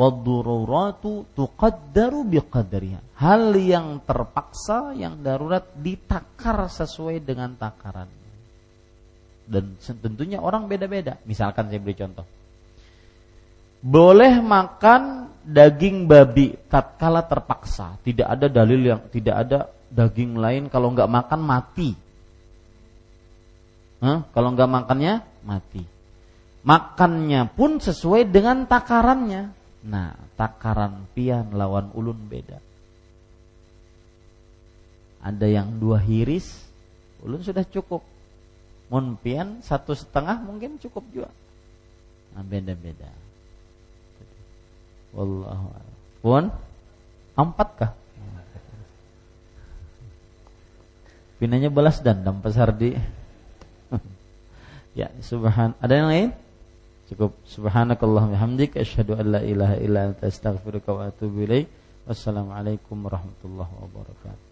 A: wad-daruratu tuqaddaru biqadriha hal yang terpaksa yang darurat ditakar sesuai dengan takaran dan tentunya orang beda-beda misalkan saya beri contoh boleh makan daging babi tatkala terpaksa. Tidak ada dalil yang tidak ada daging lain kalau nggak makan mati. Hah? Kalau nggak makannya mati. Makannya pun sesuai dengan takarannya. Nah, takaran pian lawan ulun beda. Ada yang dua hiris, ulun sudah cukup. Mon pian satu setengah mungkin cukup juga. Nah, beda-beda. Wallahu Pun empat kah? Pinanya balas dendam Pak Sardi. ya, subhan. Ada yang lain? Cukup. Subhanakallahumma hamdik asyhadu an la ilaha illa anta astaghfiruka wa atubu ilaik. Wassalamualaikum warahmatullahi wabarakatuh.